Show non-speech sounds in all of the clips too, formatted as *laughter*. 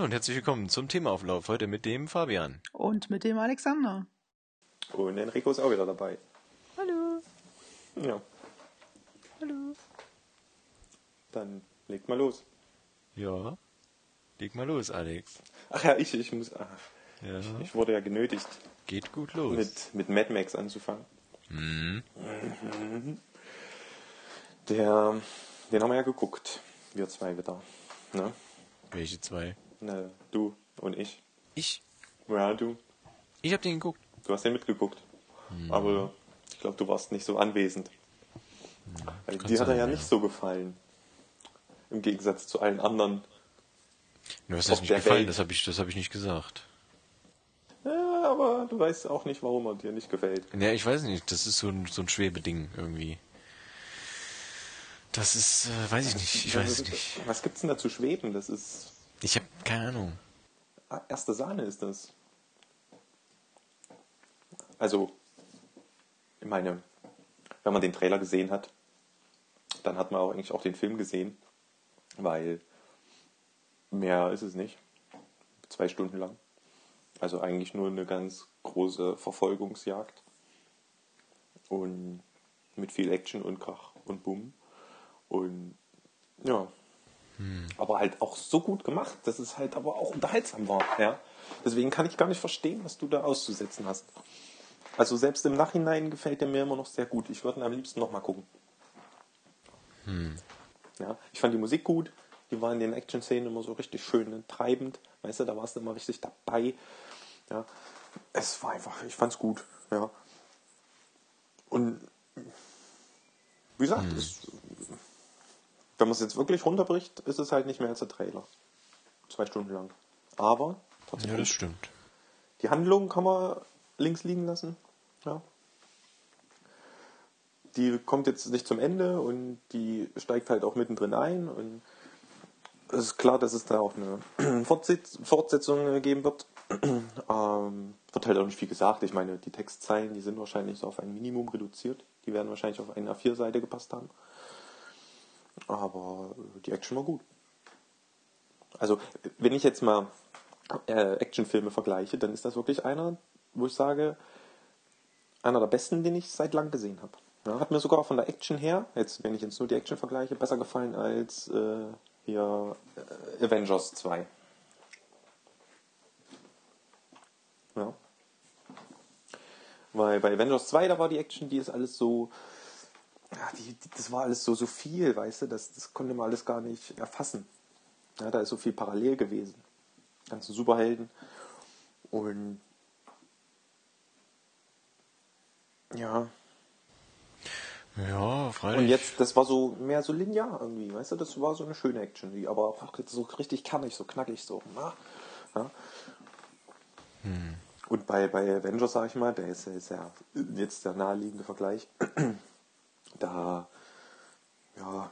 Hallo und herzlich willkommen zum Themaauflauf. Heute mit dem Fabian. Und mit dem Alexander. Und Enrico ist auch wieder dabei. Hallo. Ja, Hallo. dann legt mal los. Ja. Leg mal los, Alex. Ach ja, ich, ich muss. Ach, Ja. ich wurde ja genötigt, Geht gut los. mit, mit Mad Max anzufangen. Hm. Der, den haben wir ja geguckt. Wir zwei wieder. Ne? Welche zwei? Ne, du und ich. Ich. Ja, du. Ich hab den geguckt. Du hast den mitgeguckt. Hm. Aber ich glaube, du warst nicht so anwesend. Weil kann dir hat er ja ja. nicht so gefallen. Im Gegensatz zu allen anderen. Nur was Auf heißt nicht gefallen, Welt. das habe ich, das hab ich nicht gesagt. Ja, aber du weißt auch nicht, warum er dir nicht gefällt. Ja, ich weiß nicht, das ist so ein, so ein Schwebeding irgendwie. Das ist, äh, weiß ich nicht, ich weiß es nicht. Was gibt's denn da zu schweben? Das ist Ich habe keine Ahnung. Ah, Erste Sahne ist das. Also, ich meine, wenn man den Trailer gesehen hat, dann hat man auch eigentlich auch den Film gesehen, weil mehr ist es nicht. Zwei Stunden lang. Also eigentlich nur eine ganz große Verfolgungsjagd. Und mit viel Action und Krach und Bumm. Und ja, aber halt auch so gut gemacht, dass es halt aber auch unterhaltsam war. Ja? Deswegen kann ich gar nicht verstehen, was du da auszusetzen hast. Also selbst im Nachhinein gefällt der mir immer noch sehr gut. Ich würde ihn am liebsten nochmal gucken. Ja, ich fand die Musik gut. Die war in den Action-Szenen immer so richtig schön und treibend. Weißt du, da warst du immer richtig dabei. Ja, es war einfach, ich fand's gut. Ja. Und wie gesagt, es, wenn man es jetzt wirklich runterbricht, ist es halt nicht mehr als der Trailer. Zwei Stunden lang. Aber trotzdem Ja, das stimmt. Die Handlung kann man links liegen lassen. Ja. Die kommt jetzt nicht zum Ende und die steigt halt auch mittendrin ein. Und es ist klar, dass es da auch eine *clears throat* Fortsetz- Fortsetzung äh, geben wird. *clears throat* ähm, wird halt auch nicht viel gesagt. Ich meine, die Textzeilen, die sind wahrscheinlich so auf ein Minimum reduziert. Die werden wahrscheinlich auf eine A4-Seite gepasst haben. Aber äh, die Action war gut. Also, wenn ich jetzt mal äh, Actionfilme vergleiche, dann ist das wirklich einer, wo ich sage, einer der besten, den ich seit lang gesehen habe. Ja, hat mir sogar von der Action her, jetzt wenn ich jetzt nur die Action vergleiche, besser gefallen als äh, hier äh, Avengers 2. Ja. Weil bei Avengers 2, da war die Action, die ist alles so, ja, die, die, das war alles so, so viel, weißt du, das, das konnte man alles gar nicht erfassen. Ja, da ist so viel parallel gewesen. Ganzen Superhelden. Und ja. Ja, freilich. Und jetzt, das war so mehr so linear irgendwie, weißt du, das war so eine schöne Action, die aber auch so richtig kernig, so knackig, so. Na? Ja. Und bei, bei Avengers, sag ich mal, der ist, ist ja jetzt der naheliegende Vergleich. Da, ja,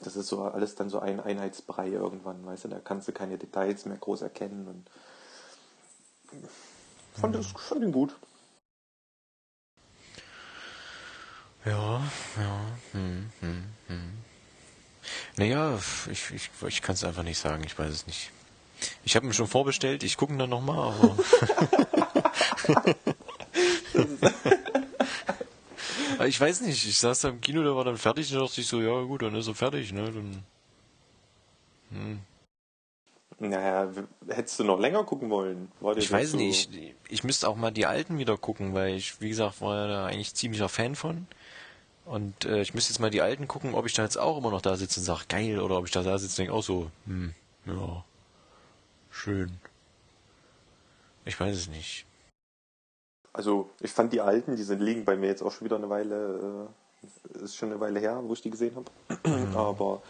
das ist so alles dann so ein Einheitsbrei irgendwann, weißt du, da kannst du keine Details mehr groß erkennen und fand, das, fand ihn gut. Ja, ja. Hm, hm, hm. Naja, ich, ich, ich kann es einfach nicht sagen, ich weiß es nicht. Ich habe ihn schon vorbestellt, ich gucke ihn dann nochmal, aber. *laughs* *laughs* *laughs* Ich weiß nicht, ich saß da im Kino, der war dann fertig und dachte ich so, ja gut, dann ist er fertig, ne? Dann, hm. Naja, hättest du noch länger gucken wollen? Ich weiß so- nicht, ich, ich müsste auch mal die alten wieder gucken, weil ich, wie gesagt, war ja da eigentlich ziemlicher Fan von. Und äh, ich müsste jetzt mal die alten gucken, ob ich da jetzt auch immer noch da sitze und sage, geil, oder ob ich da da sitze und denke auch so, hm, ja, schön. Ich weiß es nicht. Also, ich fand die alten, die sind liegen bei mir jetzt auch schon wieder eine Weile, äh, ist schon eine Weile her, wo ich die gesehen habe. Aber,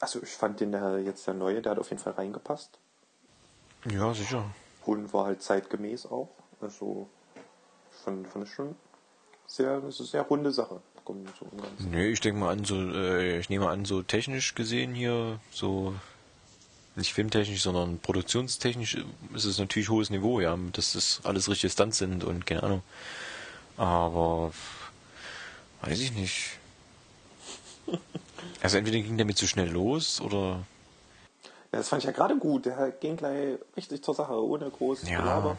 also ich fand den der, jetzt der neue, der hat auf jeden Fall reingepasst. Ja, sicher. Und war halt zeitgemäß auch. Also, fand, fand ich schon sehr, das ist eine sehr runde Sache. So. Nee, ich denke mal an, so, äh, ich nehme an, so technisch gesehen hier, so nicht filmtechnisch, sondern produktionstechnisch ist es natürlich hohes Niveau, ja, dass das alles richtige Stunts sind und keine Ahnung. Aber weiß ich nicht. *laughs* Also entweder ging der mir zu schnell los oder Ja, das fand ich ja gerade gut. Der ging gleich richtig zur Sache, ohne groß Ja. Gelaber.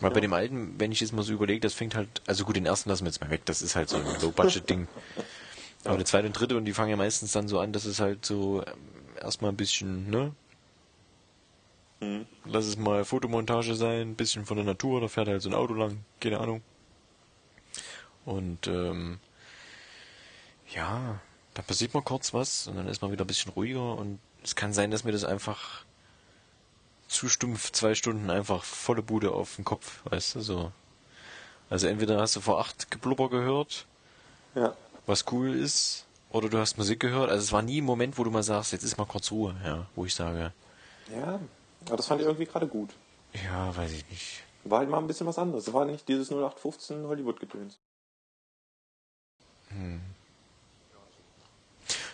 Weil bei dem alten, wenn ich jetzt mal so überlege, das fängt halt, also gut, den ersten lassen wir jetzt mal weg, das ist halt so ein Low-Budget-Ding. *laughs* Aber der zweite und dritte, und die fangen ja meistens dann so an, dass es halt so ähm, erstmal ein bisschen, ne? Hm. Lass es mal Fotomontage sein, ein bisschen von der Natur, da fährt halt so ein Auto lang, keine Ahnung. Und ähm, ja, da passiert mal kurz was und dann ist man wieder ein bisschen ruhiger und es kann sein, dass mir das einfach zu stumpf zwei Stunden einfach volle Bude auf den Kopf, weißt du, so. Also entweder hast du vor acht Geblubber gehört, Ja. was cool ist, oder du hast Musik gehört. Also es war nie ein Moment, wo du mal sagst, jetzt ist mal kurz Ruhe, ja, wo ich sage, Ja, aber das fand ich irgendwie gerade gut. ja, weiß ich nicht. War halt mal ein bisschen was anderes. War nicht dieses 0815 Hollywood-Gedöns.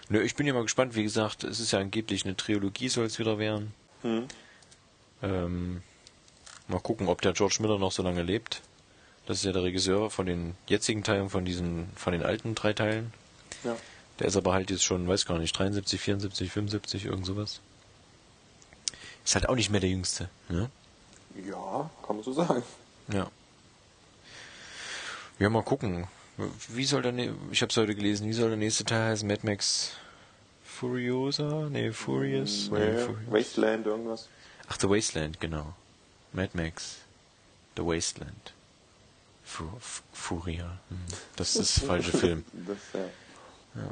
Nö, ich bin ja mal gespannt, wie gesagt, es ist ja angeblich eine Trilogie soll es wieder werden. Hm. Ähm, mal gucken, ob der George Miller noch so lange lebt. Das ist ja der Regisseur von den jetzigen Teilen, von diesen, von den alten drei Teilen. Ja. Der ist aber halt jetzt schon, weiß gar nicht, 73, 74, 75, irgend sowas. Ist halt auch nicht mehr der Jüngste, ne? Ja, kann man so sagen. Ja. Ja, mal gucken. Wie soll der, ne ich hab's heute gelesen, wie soll der nächste Teil heißen? Mad Max Furiosa? Nee, Furious? Nee, Nee, Furious. Wasteland, irgendwas. Ach, The Wasteland, genau. Mad Max. The Wasteland. F- Furia. Hm. Das ist der falsche *laughs* Film. Das, ja. Ja.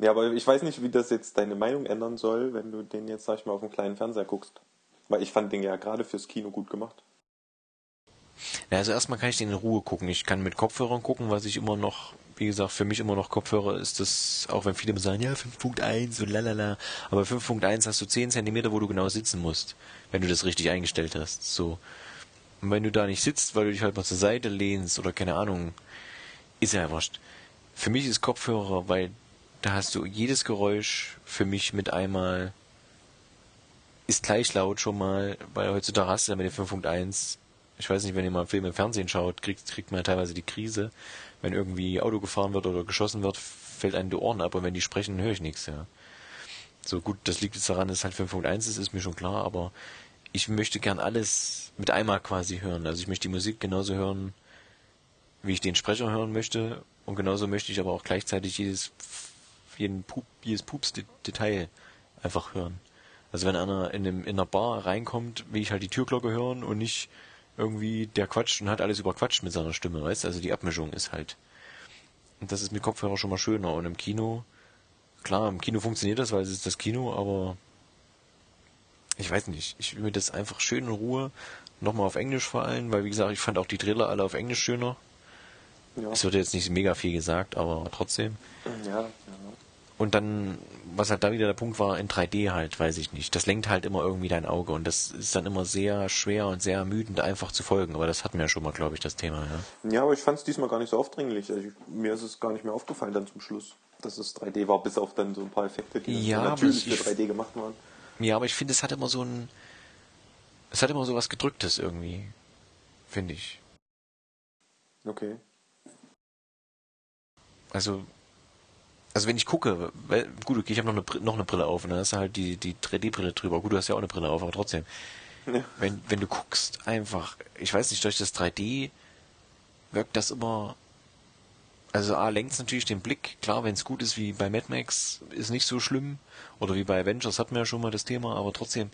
Ja, aber ich weiß nicht, wie das jetzt deine Meinung ändern soll, wenn du den jetzt, sag ich mal, auf dem kleinen Fernseher guckst. Weil ich fand den ja gerade fürs Kino gut gemacht. Ja, also erstmal kann ich den in Ruhe gucken. Ich kann mit Kopfhörern gucken, was ich immer noch, wie gesagt, für mich immer noch Kopfhörer ist das, auch wenn viele sagen, ja, 5.1 und lalala. Aber 5.1 hast du 10 Zentimeter, wo du genau sitzen musst, wenn du das richtig eingestellt hast. So. Und wenn du da nicht sitzt, weil du dich halt mal zur Seite lehnst oder keine Ahnung, ist ja wurscht. Für mich ist Kopfhörer, weil da hast du jedes Geräusch für mich mit einmal ist gleich laut schon mal, weil heutzutage hast du ja mit dem 5.1 ich weiß nicht, wenn ihr mal einen Film im Fernsehen schaut, kriegt, kriegt man ja teilweise die Krise. Wenn irgendwie Auto gefahren wird oder geschossen wird, fällt einem die Ohren ab und wenn die sprechen, höre ich nichts, ja. So gut, das liegt jetzt daran, dass es halt 5.1 ist, ist mir schon klar, aber ich möchte gern alles mit einmal quasi hören. Also ich möchte die Musik genauso hören, wie ich den Sprecher hören möchte und genauso möchte ich aber auch gleichzeitig jedes, jeden Pup, jedes Pups-Detail einfach hören. Also wenn einer in, einem, in einer Bar reinkommt, will ich halt die Türglocke hören und nicht irgendwie der quatscht und hat alles überquatscht mit seiner Stimme, weißt Also die Abmischung ist halt. Und das ist mit Kopfhörer schon mal schöner. Und im Kino, klar, im Kino funktioniert das, weil es ist das Kino, aber ich weiß nicht. Ich will mir das einfach schön in Ruhe, nochmal auf Englisch vor allem, weil wie gesagt, ich fand auch die Trailer alle auf Englisch schöner. Ja. Es wird jetzt nicht mega viel gesagt, aber trotzdem. Ja, ja. Und dann, was halt da wieder der Punkt war, in 3D halt, weiß ich nicht. Das lenkt halt immer irgendwie dein Auge und das ist dann immer sehr schwer und sehr ermüdend einfach zu folgen. Aber das hatten wir ja schon mal, glaube ich, das Thema, ja. Ja, aber ich fand es diesmal gar nicht so aufdringlich. Also ich, mir ist es gar nicht mehr aufgefallen dann zum Schluss, dass es 3D war, bis auf dann so ein paar Effekte, die Ja, natürlich ich- für 3D gemacht waren. Ja, aber ich finde, es hat immer so ein, es hat immer so was gedrücktes irgendwie. Finde ich. Okay. Also, also wenn ich gucke, weil, gut, okay, ich habe noch eine, noch eine Brille auf und dann hast du halt die, die 3D-Brille drüber. Gut, du hast ja auch eine Brille auf, aber trotzdem. Ja. Wenn, wenn du guckst, einfach, ich weiß nicht, durch das 3D wirkt das immer, also A, lenkt natürlich den Blick. Klar, wenn es gut ist wie bei Mad Max, ist nicht so schlimm. Oder wie bei Avengers hatten wir ja schon mal das Thema, aber trotzdem,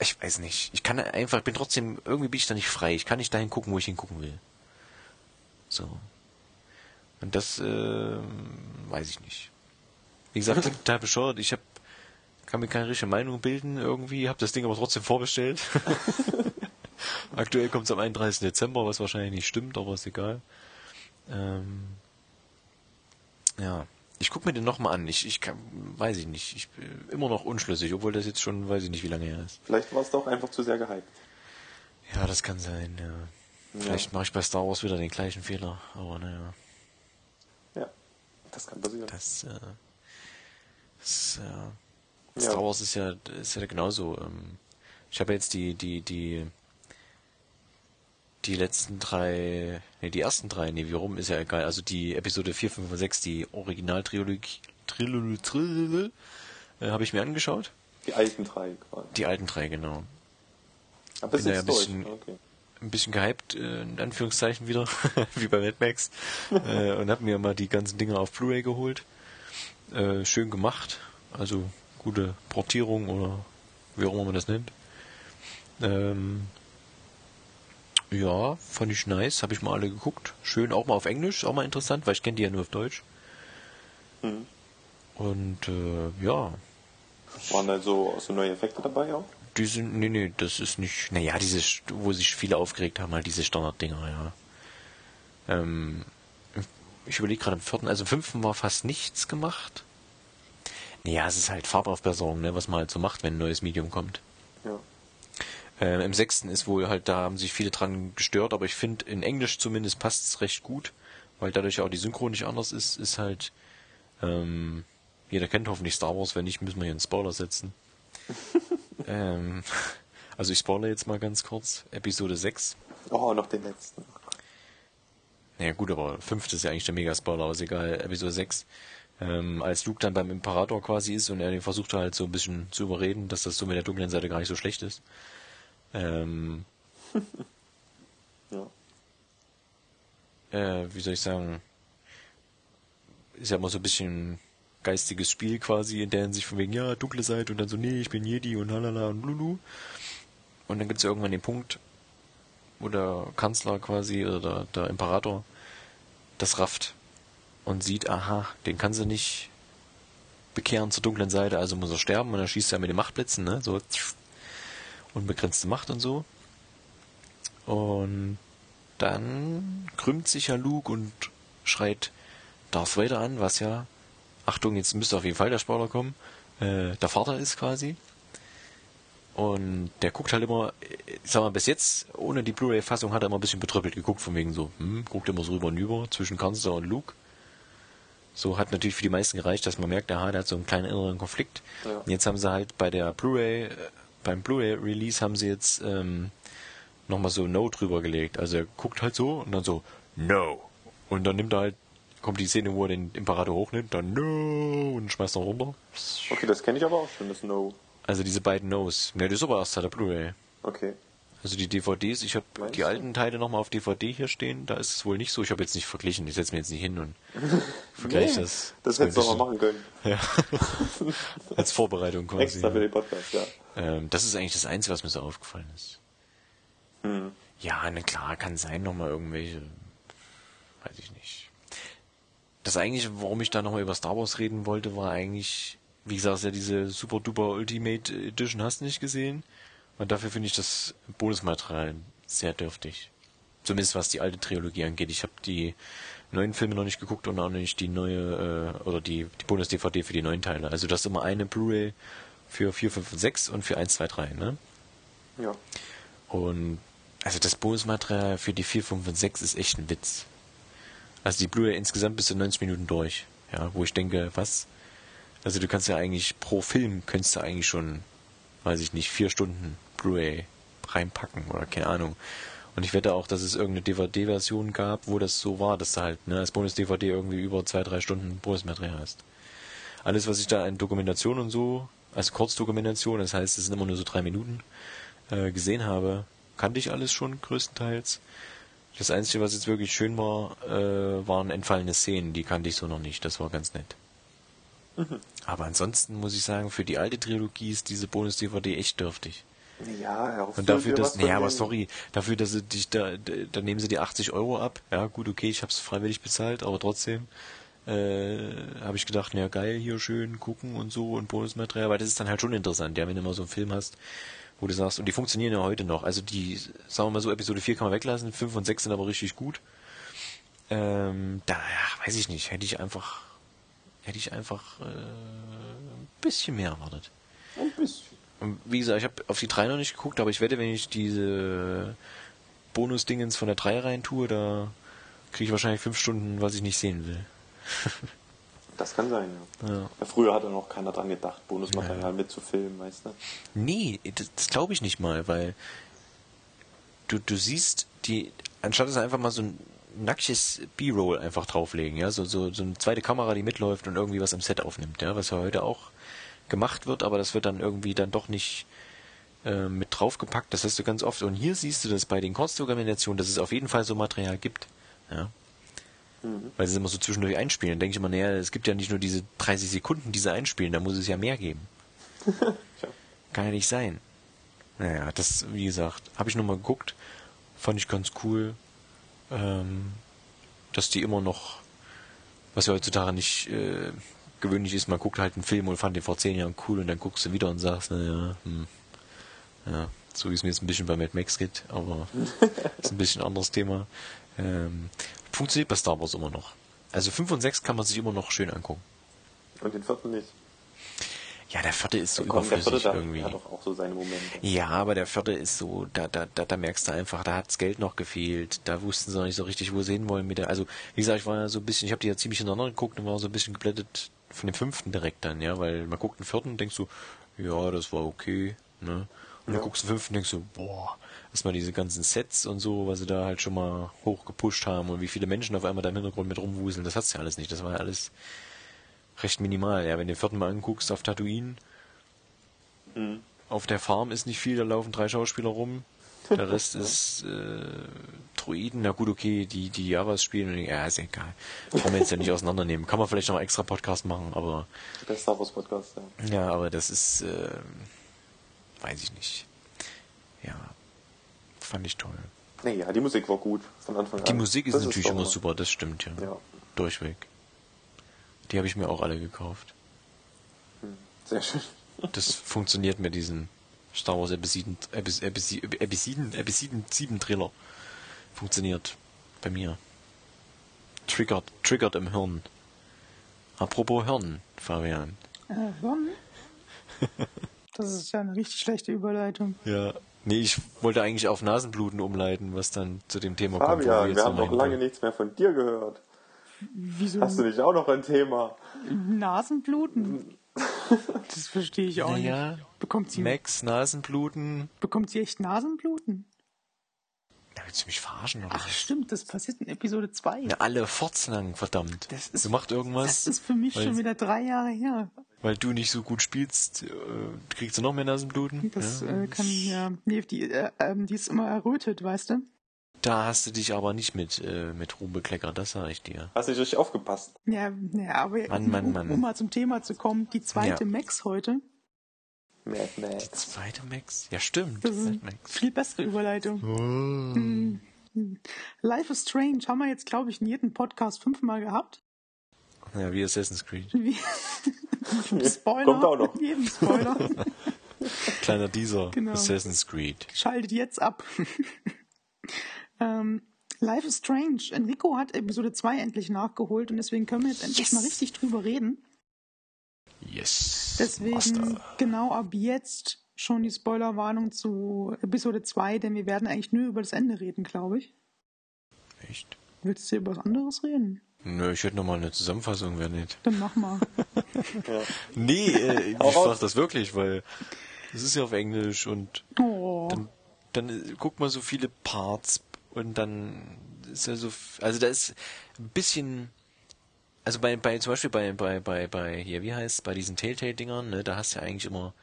ich weiß nicht. Ich kann einfach, bin trotzdem, irgendwie bin ich da nicht frei. Ich kann nicht dahin gucken, wo ich hingucken will. So. Und das, äh, weiß ich nicht. Wie gesagt, total bescheuert. Ich hab, kann mir keine richtige Meinung bilden irgendwie, habe das Ding aber trotzdem vorbestellt. *laughs* Aktuell kommt es am 31. Dezember, was wahrscheinlich nicht stimmt, aber ist egal. Ähm, ja, ich guck mir den nochmal an. Ich, ich kann, weiß ich nicht. Ich bin immer noch unschlüssig, obwohl das jetzt schon, weiß ich nicht, wie lange her ist. Vielleicht war es doch einfach zu sehr gehypt. Ja, das kann sein, ja. Vielleicht Ja. mache ich bei Star Wars wieder den gleichen Fehler, aber naja. Ja, das kann passieren. Das, äh, das äh, Ja. Star Wars ist ja, ist ja genauso. Ähm, ich habe jetzt die, die, die, die letzten drei, nee, die ersten drei, nee, wie rum, ist ja egal. Also die Episode 4, 5 und 6, die Originaltrilogie, Trilogie, Trilogie, äh, habe ich mir angeschaut. Die alten drei quasi. Die alten drei, genau. Aber bin da ja ist ein durch. bisschen- Okay. Ein bisschen gehypt, äh, in Anführungszeichen wieder, *laughs* wie bei Mad Max. äh, und hab mir mal die ganzen Dinger auf Blu-ray geholt. Äh, schön gemacht. Also gute Portierung oder wie auch immer man das nennt. Ähm, ja, fand ich nice, habe ich mal alle geguckt. Schön, auch mal auf Englisch, auch mal interessant, weil ich kenne die ja nur auf Deutsch. Mhm. Und äh, ja, Waren da so, so neue Effekte dabei auch? Die sind, nee, nee, das ist nicht, naja, diese, wo sich viele aufgeregt haben, halt diese Standarddinger, ja. Ähm, ich überlege gerade im vierten, also im fünften war fast nichts gemacht. Naja, es ist halt Farbaufbesserung, ne, was man halt so macht, wenn ein neues Medium kommt. Ja. Ähm, Im sechsten ist wohl halt, da haben sich viele dran gestört, aber ich finde, in Englisch zumindest passt es recht gut, weil dadurch auch die Synchro nicht anders ist, ist halt, ähm, jeder kennt hoffentlich Star Wars, wenn nicht, müssen wir hier einen Spoiler setzen. *laughs* ähm, *laughs* also ich spoilere jetzt mal ganz kurz, Episode 6. Oh, noch den letzten. Naja gut, aber fünfte ist ja eigentlich der Mega-Spoiler, aber ist egal, Episode 6. Ähm, als Luke dann beim Imperator quasi ist und er versucht halt so ein bisschen zu überreden, dass das so mit der dunklen Seite gar nicht so schlecht ist. Ähm, *laughs* Ja. äh, wie soll ich sagen, ist ja immer so ein bisschen geistiges Spiel quasi, in der Hinsicht von wegen, ja, dunkle Seite und dann so, nee, ich bin Jedi und halala und lulu. Und dann gibt's ja irgendwann den Punkt, wo der Kanzler quasi, oder der, der Imperator, das rafft und sieht, aha, den kann sie nicht bekehren zur dunklen Seite, also muss er sterben und er schießt ja mit den Machtblitzen, ne, so, unbegrenzte Macht und so. Und dann krümmt sich ja Luke und schreit Darth Vader an, was ja, Achtung, jetzt müsste auf jeden Fall der Spoiler kommen, äh, der Vater ist quasi. Und der guckt halt immer, ich sag mal, bis jetzt, ohne die Blu-ray-Fassung, hat er immer ein bisschen betröppelt geguckt, von wegen so, hm, guckt immer so rüber und über zwischen Kanzler und Luke. So hat natürlich für die meisten gereicht, dass man merkt, aha, der hat so einen kleinen inneren Konflikt. Ja. Und jetzt haben sie halt bei der Blu-ray, äh, beim Blu-ray-Release haben sie jetzt ähm, nochmal so No drüber gelegt. Also er guckt halt so und dann so No. Und dann nimmt er halt, kommt die Szene, wo er den Imperator hochnimmt, dann No und schmeißt er runter. Okay, das kenne ich aber auch schon, das No. Also diese beiden No's. Ne, das ist aber erst der Blu-ray. Okay. Also die DVDs, ich habe die du? alten Teile nochmal auf DVD hier stehen, da ist es wohl nicht so. Ich habe jetzt nicht verglichen, ich setze mir jetzt nicht hin und *laughs* vergleiche das. Das ein hättest du auch mal bisschen machen können. *laughs* *laughs* Als Vorbereitung quasi. Extra für den Podcast, ja. Ähm, das ist eigentlich das Einzige, was mir so aufgefallen ist. Hm. Ja, na klar, kann sein, nochmal irgendwelche, weiß ich nicht. Das eigentliche, warum ich da nochmal über Star Wars reden wollte, war eigentlich, wie gesagt, ja diese Super Duper Ultimate Edition hast du nicht gesehen. Und dafür finde ich das Bonusmaterial sehr dürftig. Zumindest was die alte Trilogie angeht. Ich habe die neuen Filme noch nicht geguckt und auch nicht die neue, äh, oder die, die Bonus-DVD für die neuen Teile. Also das ist immer eine Blu-ray für 4, 5 und 6 und für 1, 2, 3, ne? Ja. Und also das Bonusmaterial für die 4, 5 und 6 ist echt ein Witz. Also die Blu-ray insgesamt bis zu 90 Minuten durch. Ja, wo ich denke, was? Also du kannst ja eigentlich pro Film könntest du eigentlich schon, weiß ich nicht, vier Stunden Blu-ray reinpacken oder keine Ahnung. Und ich wette auch, dass es irgendeine DVD-Version gab, wo das so war, dass du halt ne, als Bonus-DVD irgendwie über zwei, drei Stunden Bonusmaterial hast. Alles, was ich da an Dokumentation und so, als Kurzdokumentation, das heißt, es sind immer nur so drei Minuten, äh, gesehen habe, kannte ich alles schon größtenteils. Das Einzige, was jetzt wirklich schön war, äh, waren entfallene Szenen, die kannte ich so noch nicht. Das war ganz nett. Aber ansonsten muss ich sagen, für die alte Trilogie ist diese Bonus-DVD echt dürftig. Ja. Und dafür, dass, naja, aber sorry, dafür, dass sie dich da, da nehmen sie die 80 Euro ab. Ja, gut, okay, ich hab's freiwillig bezahlt, aber trotzdem äh, habe ich gedacht, na geil, hier schön gucken und so und Bonusmaterial, weil das ist dann halt schon interessant, ja, wenn du mal so einen Film hast, wo du sagst, und die funktionieren ja heute noch. Also die, sagen wir mal so, Episode 4 kann man weglassen, 5 und 6 sind aber richtig gut. Ähm, da, ja, weiß ich nicht, hätte ich einfach, hätte ich einfach äh, ein bisschen mehr erwartet. Ein bisschen. Und wie gesagt, ich habe auf die 3 noch nicht geguckt, aber ich wette, wenn ich diese Bonus-Dingens von der 3 rein tue, da kriege ich wahrscheinlich 5 Stunden, was ich nicht sehen will. *laughs* Das kann sein, ja. Ja. ja früher hat ja noch keiner dran gedacht, Bonusmaterial mitzufilmen, weißt du? Nee, das, glaube ich nicht mal, weil du, du siehst die, anstatt es einfach mal so ein nacktes B-Roll einfach drauflegen, ja, so, so, so eine zweite Kamera, die mitläuft und irgendwie was am Set aufnimmt, ja, was ja heute auch gemacht wird, aber das wird dann irgendwie dann doch nicht äh, mit draufgepackt. Das hast du ganz oft. Und hier siehst du das bei den Kurzdokumentationen, dass es auf jeden Fall so Material gibt. Ja. Mhm. Weil sie es immer so zwischendurch einspielen. Dann denke ich immer, naja, es gibt ja nicht nur diese 30 Sekunden, die sie einspielen, da muss es ja mehr geben. *laughs* Tja. Kann ja nicht sein. Naja, das, wie gesagt, habe ich nur mal geguckt. Fand ich ganz cool. Ähm, dass die immer noch, was ja heutzutage nicht äh, gewöhnlich ist, man guckt halt einen Film und fand den vor zehn Jahren cool und dann guckst du wieder und sagst, naja, hm, ja, so wie es mir jetzt ein bisschen bei Mad Max geht, aber *laughs* ist ein bisschen ein anderes Thema. Ähm, funktioniert bei Star Wars immer noch. Also 5 und 6 kann man sich immer noch schön angucken. Und den vierten nicht. Ja, der vierte ist so Komm, der überflüssig vierte, da irgendwie. hat doch auch so seine Momente. Ja, aber der vierte ist so, da, da, da, da merkst du einfach, da hat's Geld noch gefehlt. Da wussten sie noch nicht so richtig, wo sie hinwollen mit der. Also, wie gesagt, ich war ja so ein bisschen, ich habe die ja ziemlich hintereinander geguckt und war so ein bisschen geblättet von dem fünften direkt dann, ja, weil man guckt den vierten und denkst du, ja, das war okay, ne? Und Ja. dann guckst du den fünften und denkst du, boah, erstmal diese ganzen Sets und so, was sie da halt schon mal hochgepusht haben und wie viele Menschen auf einmal da im Hintergrund mit rumwuseln, das hat's ja alles nicht. Das war ja alles recht minimal. Ja, wenn du den vierten mal anguckst auf Tatooine, Mhm. auf der Farm ist nicht viel, da laufen drei Schauspieler rum. Der Rest *laughs* ist äh, Druiden. Na gut, okay, die, die Javas spielen. Ja, ist egal. Kann man jetzt ja nicht *laughs* auseinandernehmen. Kann man vielleicht noch einen extra Podcast machen, aber Der Star Wars Podcast, ja. ja, aber das ist, äh, weiß ich nicht. Ja, fand ich toll. Nee, ja, die Musik war gut von Anfang an. Die Musik ist Das natürlich doch immer super, das stimmt ja. Ja, Durchweg. Die habe ich mir auch alle gekauft. sehr schön. *laughs* Das funktioniert mit diesen Star Wars Episiden, Epis, Episi- Episiden, Episiden 7 Trailer. Funktioniert bei mir. Triggert, triggert im Hirn. Apropos Hirn, Fabian. Äh, Hirn? *laughs* Das ist ja eine richtig schlechte Überleitung. Ja. Nee, ich wollte eigentlich auf Nasenbluten umleiten, was dann zu dem Thema kommt. wo Fabian, jetzt wir haben noch lange nichts mehr von dir gehört. Wieso Hast du nicht auch noch ein Thema? Nasenbluten? Das verstehe ich auch Naja, nicht. Bekommt sie, Max, Nasenbluten. bekommt sie echt Nasenbluten? Willst du mich verarschen oder Ach was? stimmt, das passiert in Episode 2. Ja, alle fortlang, verdammt. Das ist- du machst irgendwas. Das ist für mich weil- schon wieder drei Jahre her. Weil du nicht so gut spielst, äh, kriegst du noch mehr Nasenbluten? Das ja. äh, kann ja. Nee, die, äh, ähm, die ist immer errötet, weißt du? Da hast du dich aber nicht mit, äh, mit Ruhm bekleckert, das sage ich dir. Hast du nicht richtig aufgepasst? Ja, ja aber Mann, Mann, um, Mann. um mal zum Thema zu kommen, die zweite Ja. Max heute, Mad Max. Zweite Max? Ja, stimmt. das ist eine Mad Max. viel bessere Überleitung. Hm. Life is Strange haben wir jetzt, glaube ich, in jedem Podcast fünfmal gehabt. Ja, wie Assassin's Creed. *laughs* Wie Spoiler. Kommt auch noch. in *laughs* jedem Spoiler. *laughs* Kleiner Dieser. Genau. Assassin's Creed. Schaltet jetzt ab. ähm, Life is Strange. Enrico hat Episode 2 endlich nachgeholt und deswegen können wir jetzt endlich Yes. mal richtig drüber reden. Yes. Deswegen Master. genau ab jetzt schon die Spoilerwarnung zu Episode 2, denn wir werden eigentlich nur über das Ende reden, glaube ich. Echt? Willst du über was anderes reden? Nö, ich hätte noch mal eine Zusammenfassung, wäre nicht. Dann mach mal. *laughs* Nee, äh, ich Hau raus. frag das wirklich, weil es ist ja auf Englisch und Oh. dann, dann äh, guckt man so viele Parts und dann ist ja so, also da ist ein bisschen, also bei, bei zum Beispiel bei, bei, bei, bei, hier, wie heißt bei diesen Telltale-Dingern, ne, da hast du ja eigentlich immer,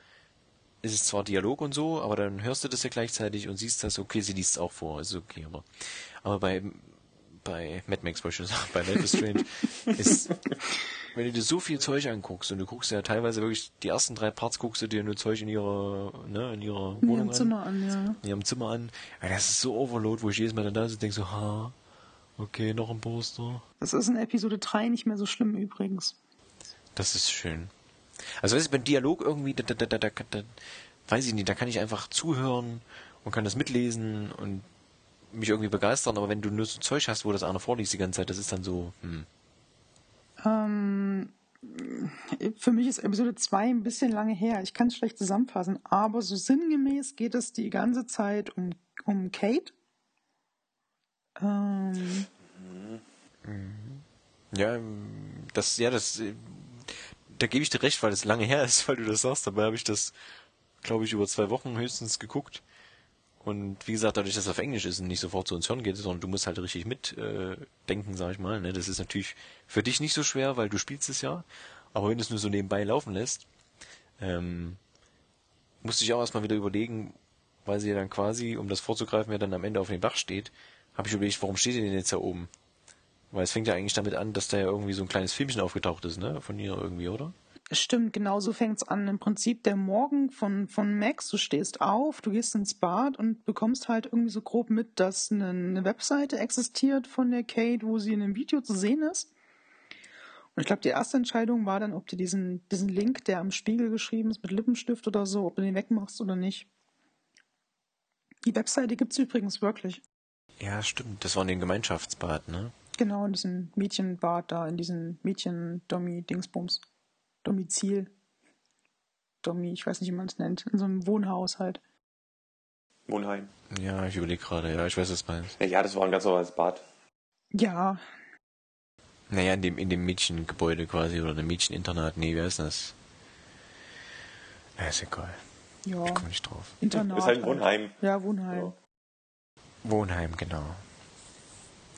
ist es zwar Dialog und so, aber dann hörst du das ja gleichzeitig und siehst das, okay, sie liest es auch vor, ist okay, aber, aber bei, bei Mad Max *laughs* sagen, bei Life is Strange, *laughs* ist, wenn du dir so viel Zeug anguckst und du guckst ja teilweise wirklich, die ersten drei Parts guckst du dir nur Zeug in ihrer, ne, in ihrer Wohnung im an Zimmer an, ja. in ihrem Zimmer an. Ja, das ist so Overload, wo ich jedes Mal dann da sitze und denke so, ha, okay, noch ein Poster. Das ist in Episode 3 nicht mehr so schlimm übrigens. Das ist schön. Also weißt du, beim Dialog irgendwie, da, da, da, da, da, da, weiß ich nicht, da kann ich einfach zuhören und kann das mitlesen und mich irgendwie begeistern, aber wenn du nur so Zeug hast, wo das einer vorliest die ganze Zeit, das ist dann so, hm. Ähm, für mich ist Episode 2 ein bisschen lange her. Ich kann es schlecht zusammenfassen, aber so sinngemäß geht es die ganze Zeit um, um Kate. Ähm, Ja, ähm, das, ja, das, äh, da gebe ich dir recht, weil es lange her ist, *laughs* weil du das sagst. Dabei habe ich das, glaube ich, über zwei Wochen höchstens geguckt. Und wie gesagt, dadurch, dass es auf Englisch ist und nicht sofort so ins Hirn geht, sondern du musst halt richtig mitdenken, äh, denken, sag ich mal. Ne? Das ist natürlich für dich nicht so schwer, weil du spielst es ja. Aber wenn du es nur so nebenbei laufen lässt, ähm, musste ich auch erstmal wieder überlegen, weil sie ja dann quasi, um das vorzugreifen, wer dann am Ende auf dem Dach steht, habe ich überlegt, warum steht ihr denn jetzt da oben? Weil es fängt ja eigentlich damit an, dass da ja irgendwie so ein kleines Filmchen aufgetaucht ist, ne? Von ihr irgendwie, oder? Stimmt, genau so fängt's an. Im Prinzip der Morgen von, von Max, du stehst auf, du gehst ins Bad und bekommst halt irgendwie so grob mit, dass eine, eine Webseite existiert von der Kate, wo sie in einem Video zu sehen ist. Und ich glaube, die erste Entscheidung war dann, ob du diesen, diesen Link, der am Spiegel geschrieben ist, mit Lippenstift oder so, ob du den wegmachst oder nicht. Die Webseite gibt's übrigens wirklich. Ja, stimmt. Das war in dem Gemeinschaftsbad, ne? Genau, in diesem Mädchenbad da, in diesem Mädchen-Dommi-Dingsbums. Domizil. Dommi, ich weiß nicht, wie man es nennt. In so einem Wohnhaus halt. Wohnheim. Ja, ich überlege gerade, ja, ich weiß, was du meinst. Ja, das war ein ganz normales Bad. Ja, Naja, in dem, in dem Mädchengebäude quasi, oder dem Mädcheninternat, nee, wer ist das? Ja, ist egal. ja. Ich komme nicht drauf. Internat. Ist halt ein Wohnheim. Ja, Wohnheim. Ja. Wohnheim, genau.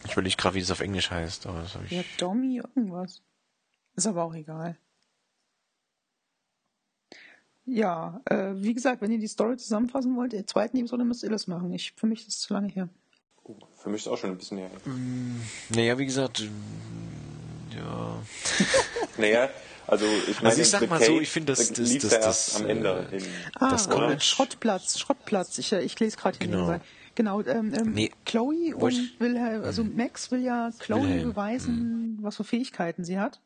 Ich überlege gerade, wie das auf Englisch heißt, aber das habe ich. Ja, Dommi, irgendwas. Ist aber auch egal. Ja, äh, wie gesagt, wenn ihr die Story zusammenfassen wollt, in der zweiten Episode müsst ihr das machen. Ich, für mich ist es zu lange her. Oh, Für mich ist auch schon ein bisschen her. Naja, wie gesagt, ähm, ja. *laughs* Naja, also ich meine, Also ich sag mal so, ich finde, das- das- das- das, am äh, Ende hin. Ah, Das äh, College. Schrottplatz, Schrottplatz. Ich, äh, ich lese gerade hier Genau. nebenbei. Genau, ähm, ähm, Nee, Chloe und Wilhelm, also Max will ja Chloe Wilhelm, beweisen, was für Fähigkeiten sie hat.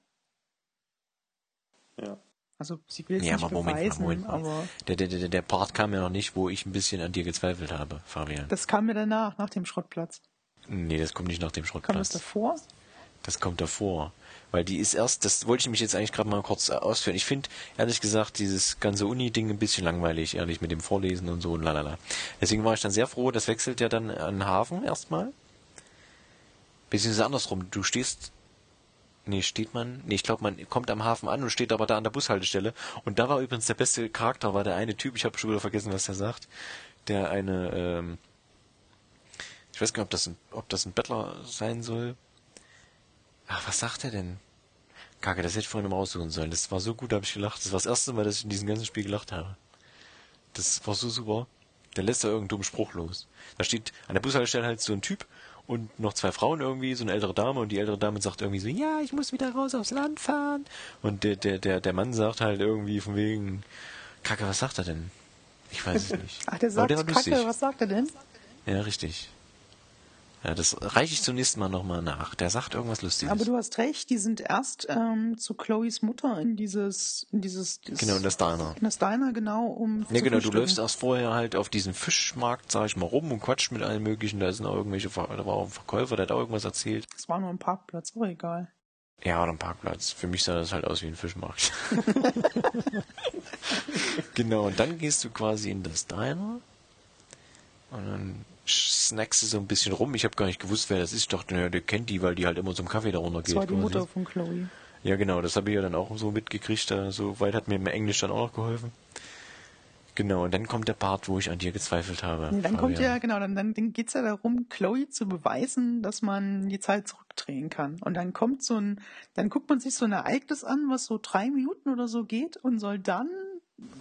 Ja. Also sie will es Ja, nicht aber Moment beweisen, Moment mal. aber Der, der, der, der Part kam ja noch nicht, wo ich ein bisschen an dir gezweifelt habe, Fabian. das kam mir danach, nach dem Schrottplatz. Nee, das kommt nicht nach dem Kam das Schrottplatz. davor? Das kommt davor. Weil die ist erst, das wollte ich nämlich jetzt eigentlich gerade mal kurz ausführen. Ich finde, ehrlich gesagt, dieses ganze Uni-Ding ein bisschen langweilig, ehrlich, mit dem Vorlesen und so und lalala. Deswegen war ich dann sehr froh, das wechselt ja dann an den Hafen erstmal. Beziehungsweise andersrum, du stehst, nee, steht man, nee, ich glaube, man kommt am Hafen an und steht aber da an der Bushaltestelle. Und da war übrigens der beste Charakter, war der eine Typ, ich habe schon wieder vergessen, was der sagt, der eine, ähm, ich weiß gar nicht, ob das ein, ob das ein Bettler sein soll. Ach, was sagt er denn? Kacke, das hätte ich vorhin mal raussuchen sollen. Das war so gut, da habe ich gelacht. Das war das erste Mal, dass ich in diesem ganzen Spiel gelacht habe. Das war so super. Der lässt da irgendeinen dummen Spruch los. Da steht an der Bushaltestelle halt so ein Typ und noch zwei Frauen irgendwie, so eine ältere Dame und die ältere Dame sagt irgendwie so, ja, ich muss wieder raus aufs Land fahren. Und der, der, der, der Mann sagt halt irgendwie von wegen, Kacke, was sagt er denn? Ich weiß es *laughs* nicht. Ach, der sagt der Kacke, was sagt er denn? Ja, richtig. Ja, das reiche ich zum nächsten Mal nochmal nach. Der sagt irgendwas Lustiges. Aber du hast recht, die sind erst ähm, zu Chloes Mutter in dieses, in dieses, dieses Genau, in das Diner. in das Diner, genau, um Ne, genau, du läufst erst vorher halt auf diesem Fischmarkt, sag ich mal, rum und quatscht mit allen möglichen. Da sind auch irgendwelche, da war auch ein Verkäufer, der hat auch irgendwas erzählt. Das war nur ein Parkplatz, aber egal. Ja, oder ein Parkplatz. Für mich sah das halt aus wie ein Fischmarkt. *laughs* *laughs* genau, und dann gehst du quasi in das Diner und dann snackst du so ein bisschen rum. Ich habe gar nicht gewusst, wer das ist. Ich dachte, naja, der kennt die, weil die halt immer zum Kaffee darunter Das geht. war die. Mutter von Chloe. Ja, genau, das habe ich ja dann auch so mitgekriegt. So weit hat mir im Englisch dann auch noch geholfen. Genau, und dann kommt der Part, wo ich an dir gezweifelt habe. Dann kommt Fabian. ja, genau, dann, dann geht's ja darum, Chloe zu beweisen, dass man die Zeit zurückdrehen kann. Und dann kommt so ein, dann guckt man sich so ein Ereignis an, was so drei Minuten oder so geht und soll dann,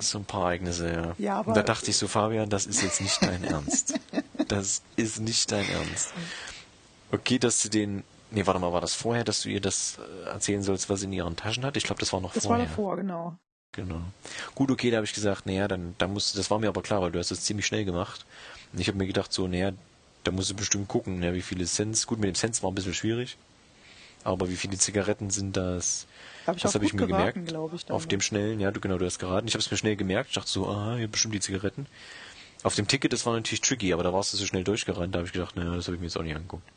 So ein paar Ereignisse, ja. Ja, aber- Und da dachte ich so, Fabian, das ist jetzt nicht dein *laughs* Ernst. Das ist nicht dein Ernst. Okay, dass du den. Nee, warte mal, war das vorher, dass du ihr das äh, erzählen sollst, was sie in ihren Taschen hat? Ich glaube, das war noch das vorher. war davor, genau. Genau. Gut, okay, da habe ich gesagt, naja, dann, dann musst du, das war mir aber klar, weil du hast das ziemlich schnell gemacht. Und ich habe mir gedacht, so, naja, da musst du bestimmt gucken, ne, wie viele Cents. Gut, mit dem Cents war ein bisschen schwierig. Aber wie viele Zigaretten sind das? Da hab ich das habe ich mir geraten, gemerkt. ich, auf dem schnellen, ja, du genau, du hast geraten. Ich habe es mir schnell gemerkt. Ich dachte so, aha, hier bestimmt die Zigaretten. Auf dem Ticket, das war natürlich tricky, aber da warst du so schnell durchgerannt, da habe ich gedacht, naja, das habe ich mir jetzt auch nicht angeguckt.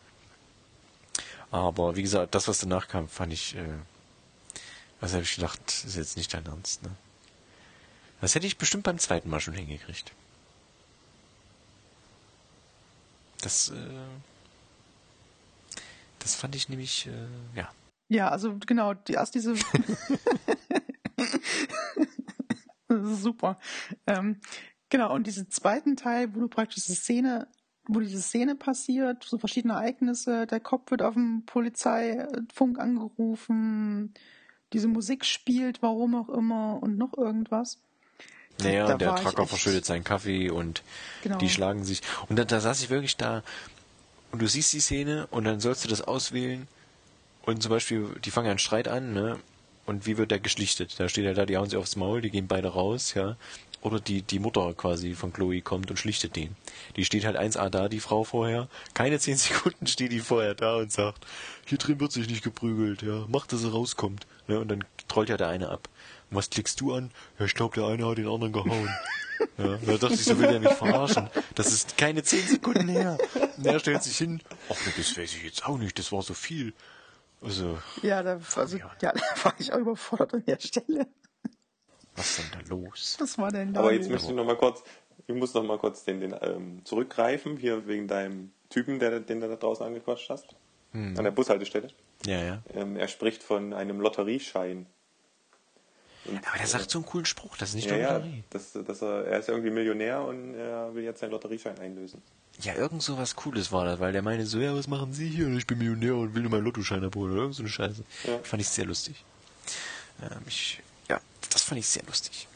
Aber wie gesagt, das, was danach kam, fand ich, äh, also habe ich gedacht, das ist jetzt nicht dein Ernst, ne? Das hätte ich bestimmt beim zweiten Mal schon hingekriegt. Das, äh, das fand ich nämlich, äh, ja. Ja, also genau, die, erst diese. *laughs* *laughs* super. Ähm, genau, und diesen zweiten Teil, wo du praktisch diese Szene, wo diese Szene passiert, so verschiedene Ereignisse, der Kopf wird auf dem Polizeifunk angerufen, diese Musik spielt, warum auch immer, und noch irgendwas. Naja, Da der Trucker echt- verschüttet seinen Kaffee und Genau. die schlagen sich. Und da, da saß ich wirklich da und du siehst die Szene und dann sollst du das auswählen und zum Beispiel, die fangen einen Streit an, ne? Und wie wird der geschlichtet? Da steht er da, die hauen sich aufs Maul, die gehen beide raus, ja. Oder die, die Mutter quasi von Chloe kommt und schlichtet den. Die steht halt 1A da, die Frau vorher. Keine 10 *laughs* Sekunden steht die vorher da und sagt, hier drin wird sich nicht geprügelt, ja. Mach, dass er rauskommt. Ne? Und dann trollt ja der eine ab. Und was klickst du an? Ja, ich glaube, der eine hat den anderen gehauen. *laughs* Ja, da dachte ich, so will er mich verarschen. Das ist keine 10 Sekunden her. Und er stellt sich hin. Ach, ne, das weiß ich jetzt auch nicht, das war so viel. Also, Ja, da, also, ja, *laughs* da war ich auch überfordert an der Stelle. Was denn da los? Was war denn da? Aber jetzt los? möchte ich noch mal kurz, ich muss noch mal kurz den, den ähm, zurückgreifen, hier wegen deinem Typen, der, den du da draußen angequatscht hast. Hm. An der Bushaltestelle. Ja, ja. Ähm, er spricht von einem Lotterieschein. Und, Aber der sagt so einen coolen Spruch, das ist nicht ja, nur ja, Lotterie. dass, dass er, er ist irgendwie Millionär und er will jetzt seinen Lotterieschein einlösen. Ja, irgend so was Cooles war das, weil der meinte so, ja, was machen Sie hier? Und ich bin Millionär und will nur meinen Lottoschein abholen oder irgend so eine Scheiße. Ja. Fand ich sehr lustig. Ähm, ich, das fand ich sehr lustig.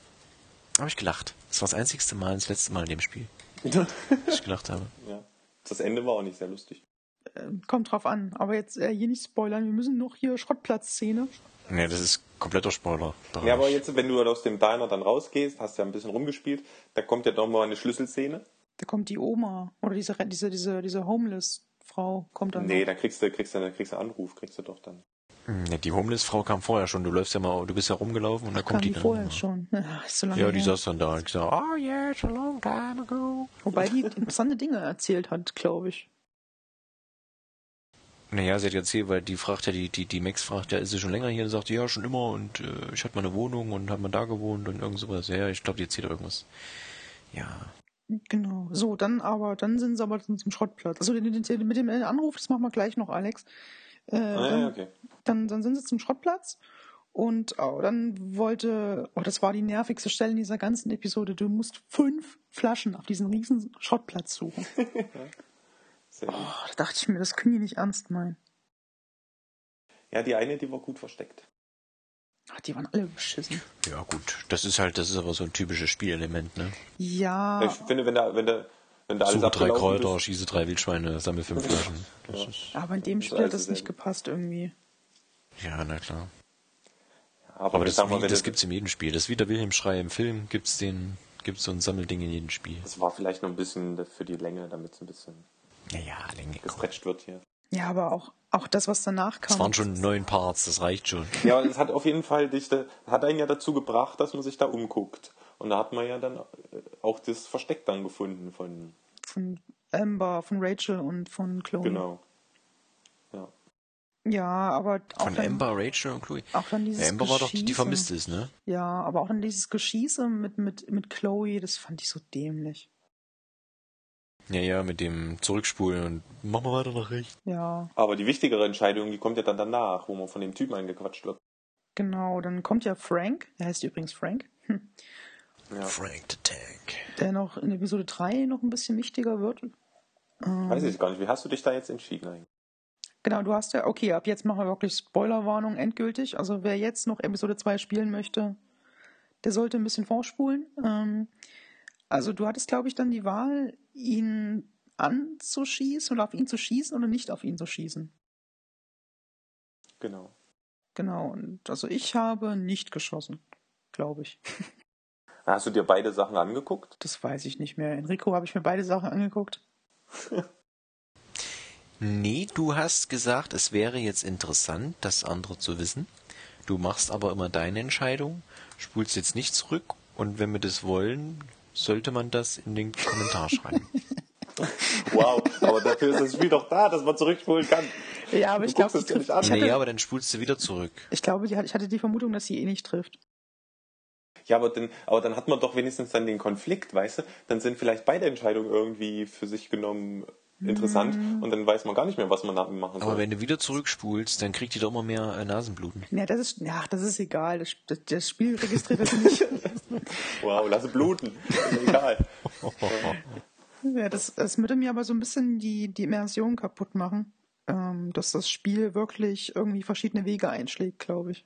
Habe ich gelacht. Das war das einzigste Mal, das letzte Mal in dem Spiel, dass ich gelacht habe. Ja. Das Ende war auch nicht sehr lustig. Kommt drauf an. Aber jetzt äh, hier nicht spoilern. Wir müssen noch hier Schrottplatzszene. Nee, das ist kompletter Spoiler. Ja, aber jetzt, wenn du aus dem Diner dann rausgehst, hast ja ein bisschen rumgespielt, da kommt ja doch mal eine Schlüsselszene. Da kommt die Oma. Oder diese, diese, diese, diese Homeless-Frau kommt dann. Nee, noch. dann kriegst du, kriegst du, kriegst du einen Anruf, kriegst du doch dann. Die Homeless-Frau kam vorher schon. Du läufst ja mal, du bist ja rumgelaufen und da kam kommt die die dann. vorher immer. schon. *laughs* Ja, ist so lange Ja, die her. saß dann da und gesagt, oh yeah, it's a long time ago. Wobei die interessante Dinge erzählt hat, glaube ich. Naja, sie hat erzählt, weil die fragt ja, die, die, die Max fragt ja, ist sie schon länger hier? Und sagt, ja, schon immer und äh, ich hatte mal eine Wohnung und habe mal da gewohnt und irgend sowas. Ja, ich glaube, die erzählt irgendwas. Ja. Genau. So, dann aber, dann sind sie aber zum Schrottplatz. Also den, den, mit dem Anruf, das machen wir gleich noch, Alex. Äh, Ah, dann, ja, okay. dann, dann sind sie zum Schrottplatz und oh, dann wollte, oh, das war die nervigste Stelle in dieser ganzen Episode. Du musst fünf Flaschen auf diesen riesen Schrottplatz suchen. *laughs* Oh, da dachte ich mir, das können die nicht ernst meinen. Ja, die eine, die war gut versteckt. Ach, die waren alle beschissen. Ja, gut. Das ist halt, das ist aber so ein typisches Spielelement, ne? Ja, Ich finde, wenn da, wenn da, wenn da alles Suche drei Kräuter, ist, schieße drei Wildschweine, sammle fünf Flaschen. Ist, aber in dem Spiel hat das nicht gepasst irgendwie. ja, na klar. aber, Aber das, mal, das gibt's in jedem Spiel. Das ist wie der Wilhelm-Schrei im Film, gibt's den, gibt's so ein Sammelding in jedem Spiel. das war vielleicht noch ein bisschen für die Länge, damit es ein bisschen Ja, ja, Länge. gestretcht wird hier. Ja, aber auch, auch das, was danach kam. Es waren schon neun Parts, das reicht schon. Ja, aber das hat auf jeden Fall dich, hat einen ja dazu gebracht, dass man sich da umguckt. Und da hat man ja dann äh, auch das Versteck dann gefunden von, von Amber, von Rachel und von Chloe. genau. Ja. Ja, aber auch Von dann, Amber, Rachel und Chloe. auch dann dieses Ja, Amber war doch die, die Geschieße. vermisst ist, ne? Ja, aber auch dann dieses Geschieße mit, mit, mit Chloe, das fand ich so dämlich. Ja, ja, mit dem Zurückspulen und mach mal weiter nach rechts. Ja, Aber die wichtigere Entscheidung, die kommt ja dann danach, wo man von dem Typen angequatscht wird. genau. Dann kommt ja Frank, er heißt übrigens Frank, hm, *laughs* Ja. Frank the Tank. der noch in Episode 3 noch ein bisschen wichtiger wird. Ähm, Weiß ich gar nicht, wie hast du dich da jetzt entschieden eigentlich? Genau, du hast ja, okay, ab jetzt machen wir wirklich Spoilerwarnung endgültig. Also wer jetzt noch Episode 2 spielen möchte, der sollte ein bisschen vorspulen. Ähm, also du hattest, glaube ich, dann die Wahl, ihn anzuschießen oder auf ihn zu schießen oder nicht auf ihn zu schießen. Genau. Genau, und also ich habe nicht geschossen, glaube ich. *laughs* Hast du dir beide Sachen angeguckt? Das weiß ich nicht mehr. Enrico habe ich mir beide Sachen angeguckt. *laughs* Nee, du hast gesagt, es wäre jetzt interessant, das andere zu wissen. Du machst aber immer deine Entscheidung, spulst jetzt nicht zurück und wenn wir das wollen, sollte man das in den Kommentar schreiben. *laughs* Wow, aber dafür ist das Spiel doch da, dass man zurückspulen kann. Ja, aber Du ich glaube, es trifft. aber dann spulst du wieder zurück. ich glaube, ich hatte die Vermutung, dass sie eh nicht trifft. Ja, aber dann, aber dann hat man doch wenigstens dann den Konflikt, weißt du? Dann sind vielleicht beide Entscheidungen irgendwie für sich genommen interessant und dann weiß man gar nicht mehr, was man da machen soll. Aber wenn du wieder zurückspulst, dann kriegt die doch immer mehr äh, Nasenbluten. Ja, das ist, ja, das ist egal. Das, das, das Spiel registriert das nicht. *laughs* wow, lasse bluten. Ist egal. *laughs* ja, das, das würde mir aber so ein bisschen die, die Immersion kaputt machen. Ähm, dass das Spiel wirklich irgendwie verschiedene Wege einschlägt, glaube ich.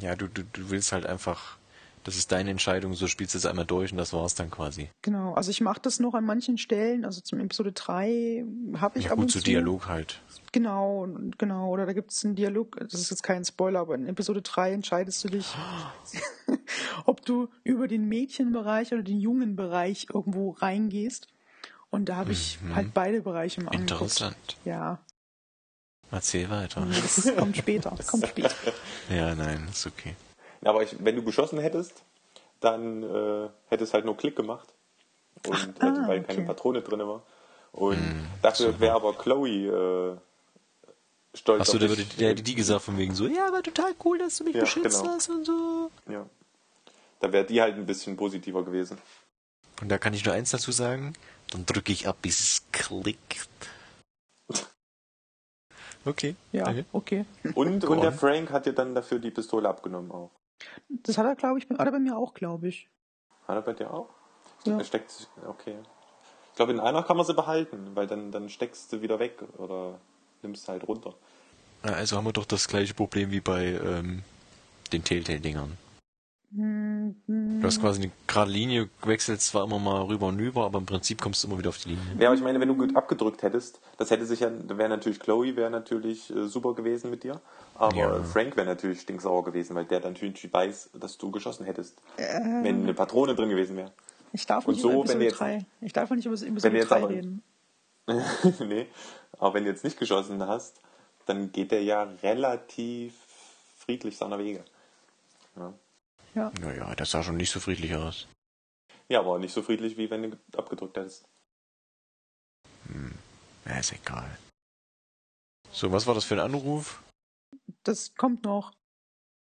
Ja, du, du, du willst halt einfach, das ist deine Entscheidung, so spielst du es einmal durch und das war's dann quasi. Genau, also ich mache das noch an manchen Stellen, also zum Episode 3 habe ich Ja ab gut, und zu. Dialog halt. Genau, genau, oder da gibt es einen Dialog, das ist jetzt kein Spoiler, aber in Episode 3 entscheidest du dich, *laughs* ob du über den Mädchenbereich oder den Jungenbereich irgendwo reingehst. Und da habe ich Mhm. halt beide Bereiche im angeguckt. Interessant. Ja, Erzähl weiter. *laughs* das kommt später, das kommt später. Ja, nein, ist okay. Aber ich, wenn du geschossen hättest, dann äh, hättest halt nur Klick gemacht. Und also, ah, weil keine okay. Patrone drin war. Und Hm, dafür wäre aber Chloe äh, stolz Achso, auf der der hätte die gesagt von wegen so, ja, war total cool, dass du mich Ja, beschützt genau. hast und so. Ja. Da wäre die halt ein bisschen positiver gewesen. Und da kann ich nur eins dazu sagen, dann drücke ich ab, bis es klickt. Okay. Ja, danke. okay. Und, und der. Frank hat dir dann dafür die Pistole abgenommen auch. Das hat er, glaube ich, hat er bei mir auch, glaube ich. Hat er bei dir auch? Ja. Er steckt sich, okay. Ich glaube, in einer kann man sie behalten, weil dann, dann steckst du wieder weg oder nimmst halt runter. Also haben wir doch das gleiche Problem wie bei ähm, den Telltale-Dingern. Du hast quasi eine gerade Linie, wechselst zwar immer mal rüber und rüber, aber im Prinzip kommst du immer wieder auf die Linie. Ja, aber ich meine, wenn du gut abgedrückt hättest, das hätte sich ja, wäre natürlich Chloe wäre natürlich äh, super gewesen mit dir, aber Ja. Frank wäre natürlich stinksauer gewesen, weil der dann natürlich weiß, dass du geschossen hättest, Äh, wenn eine Patrone drin gewesen wäre. ich darf und nicht so, über Episode du jetzt- 3. Ich darf nicht über Wenn Episode du jetzt 3 aber- reden. *laughs* nee, aber wenn du jetzt nicht geschossen hast, dann geht der ja relativ friedlich seiner Wege. Ja. Ja. Naja, das sah schon nicht so friedlich aus. ja, aber nicht so friedlich, wie wenn du abgedrückt hättest. Hm. Ja, ist egal. So, was war das für ein Anruf? Das kommt noch.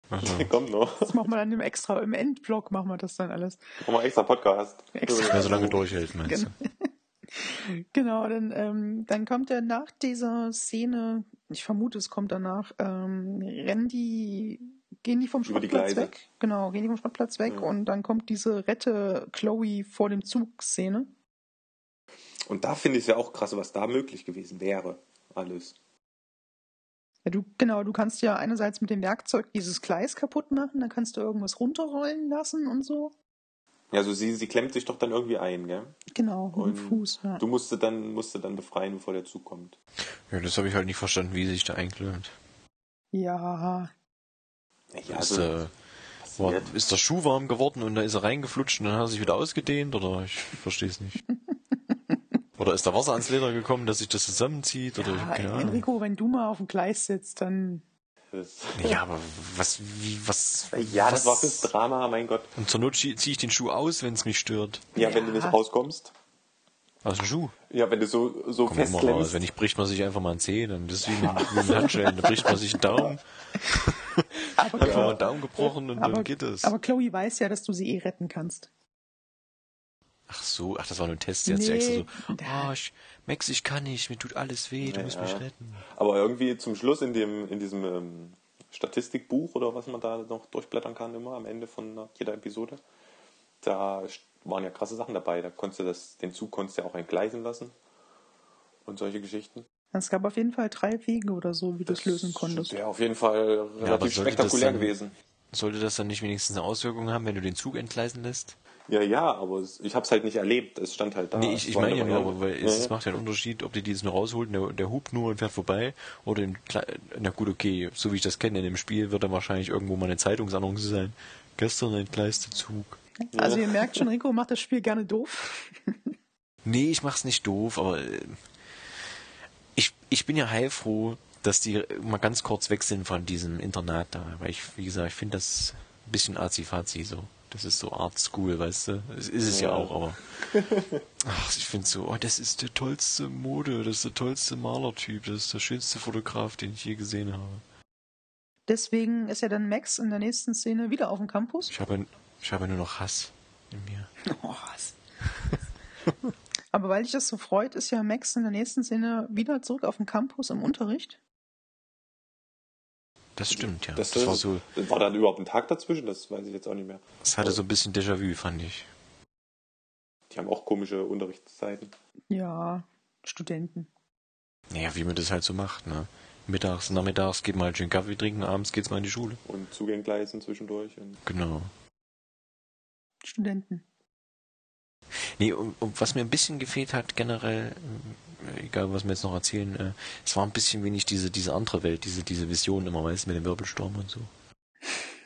Achso. *laughs* Kommt noch. Das machen wir dann im extra, im Endblock machen wir das dann alles. Machen wir extra Podcast. Extra. Wer so lange durchhält, meinst du? *laughs* Genau, dann, ähm, dann kommt er nach dieser Szene, ich vermute, es kommt danach, ähm, rennen die, gehen die vom Gleise. weg. Genau, gehen die vom Schrottplatz weg Ja. und dann kommt diese Rette Chloe vor dem Zug-Szene. Und da finde ich es ja auch krass, was da möglich gewesen wäre. Alles. Ja, du, genau, du kannst ja einerseits mit dem Werkzeug dieses Gleis kaputt machen, dann kannst du irgendwas runterrollen lassen und so. Ja, also sie, sie klemmt sich doch dann irgendwie ein, gell? Genau, mit dem Und Fuß. Ja. Du musst sie dann, musst sie dann befreien, bevor der Zug kommt. Ja, das habe ich halt nicht verstanden, wie sie sich da einklemmt. ja, Ja, ist, also, äh, war, ist der Schuh warm geworden und da ist er reingeflutscht und dann hat er sich wieder ausgedehnt oder ich verstehe es nicht. *laughs* oder ist da Wasser ans Leder gekommen, dass sich das zusammenzieht oder ich ja keine Ahnung. Enrico, wenn du mal auf dem Gleis sitzt, dann das, Ja, aber was, wie, was? ja, das was? war fürs Drama, mein Gott. Und zur Not ziehe ich den Schuh aus, wenn es mich stört. Ja, wenn Ja. du nicht rauskommst. Aus dem Schuh. Ja, wenn du so, so Komm. Wenn nicht, bricht man sich einfach mal einen Zeh, dann das ist wie mit, wie mit Handschellen. Da bricht man sich einen Daumen, *laughs* aber, einfach mal einen Daumen gebrochen und aber, dann geht es. aber Chloe weiß ja, dass du sie eh retten kannst. Ach so, ach, das war nur ein Test. Sie hat sich Nee. extra so, oh, ich, Max, ich kann nicht, mir tut alles weh, du Ja, musst mich retten. Aber irgendwie zum Schluss in dem, in diesem ähm, Statistikbuch oder was man da noch durchblättern kann immer am Ende von jeder Episode, da waren ja krasse Sachen dabei. Da konntest du das, den Zug konntest du ja auch entgleisen lassen und solche Geschichten. Es gab auf jeden Fall drei Wege oder so, wie du es lösen konntest. wäre auf jeden Fall relativ sollte spektakulär das dann- gewesen. Sollte das dann nicht wenigstens eine Auswirkung haben, wenn du den Zug entgleisen lässt? Ja, ja, aber ich habe es halt nicht erlebt. Es stand halt da. nee, ich, ich meine ja nur, aber weil es, Ja, es macht ja einen Unterschied, ob die dieses nur rausholt, der, der hupt nur und fährt vorbei, oder Kle na gut, okay, so wie ich das kenne, in dem Spiel wird da wahrscheinlich irgendwo mal eine Zeitungsannonce sein. Gestern entgleiste Zug. Also ihr merkt schon, Rico macht das Spiel gerne doof. *laughs* Nee, ich mach's nicht doof, aber äh, ich, ich bin ja heilfroh, dass die mal ganz kurz weg sind von diesem Internat da, weil ich, wie gesagt, ich finde das ein bisschen azi-fazi so. Das ist so Art School, weißt du? Es ist es ja, Ja. auch, aber *laughs* ach, ich finde so, oh, das ist der tollste Mode, das ist der tollste Malertyp, das ist der schönste Fotograf, den ich je gesehen habe. Deswegen ist ja dann Max in der nächsten Szene wieder auf dem Campus. Ich habe, ich habe nur noch Hass in mir. *laughs* Oh, was? *laughs* Aber weil dich das so freut, ist ja Max in der nächsten Szene wieder zurück auf dem Campus im Unterricht. Das stimmt, ja. Das, Das, war so, war dann überhaupt ein Tag dazwischen? Das weiß ich jetzt auch nicht mehr. das hatte so ein bisschen Déjà-vu, fand ich. Die haben auch komische Unterrichtszeiten. Ja, Studenten. Naja, wie man das halt so macht, ne? mittags, nachmittags geht mal schön Kaffee trinken, abends geht's mal in die Schule. Und Zugangleisen zwischendurch. Und Genau. Studenten. Nee, und, und was mir ein bisschen gefehlt hat, generell, äh, egal was wir jetzt noch erzählen, äh, es war ein bisschen wenig diese, diese andere Welt, diese, diese Vision immer, weißt du, mit dem Wirbelsturm und so.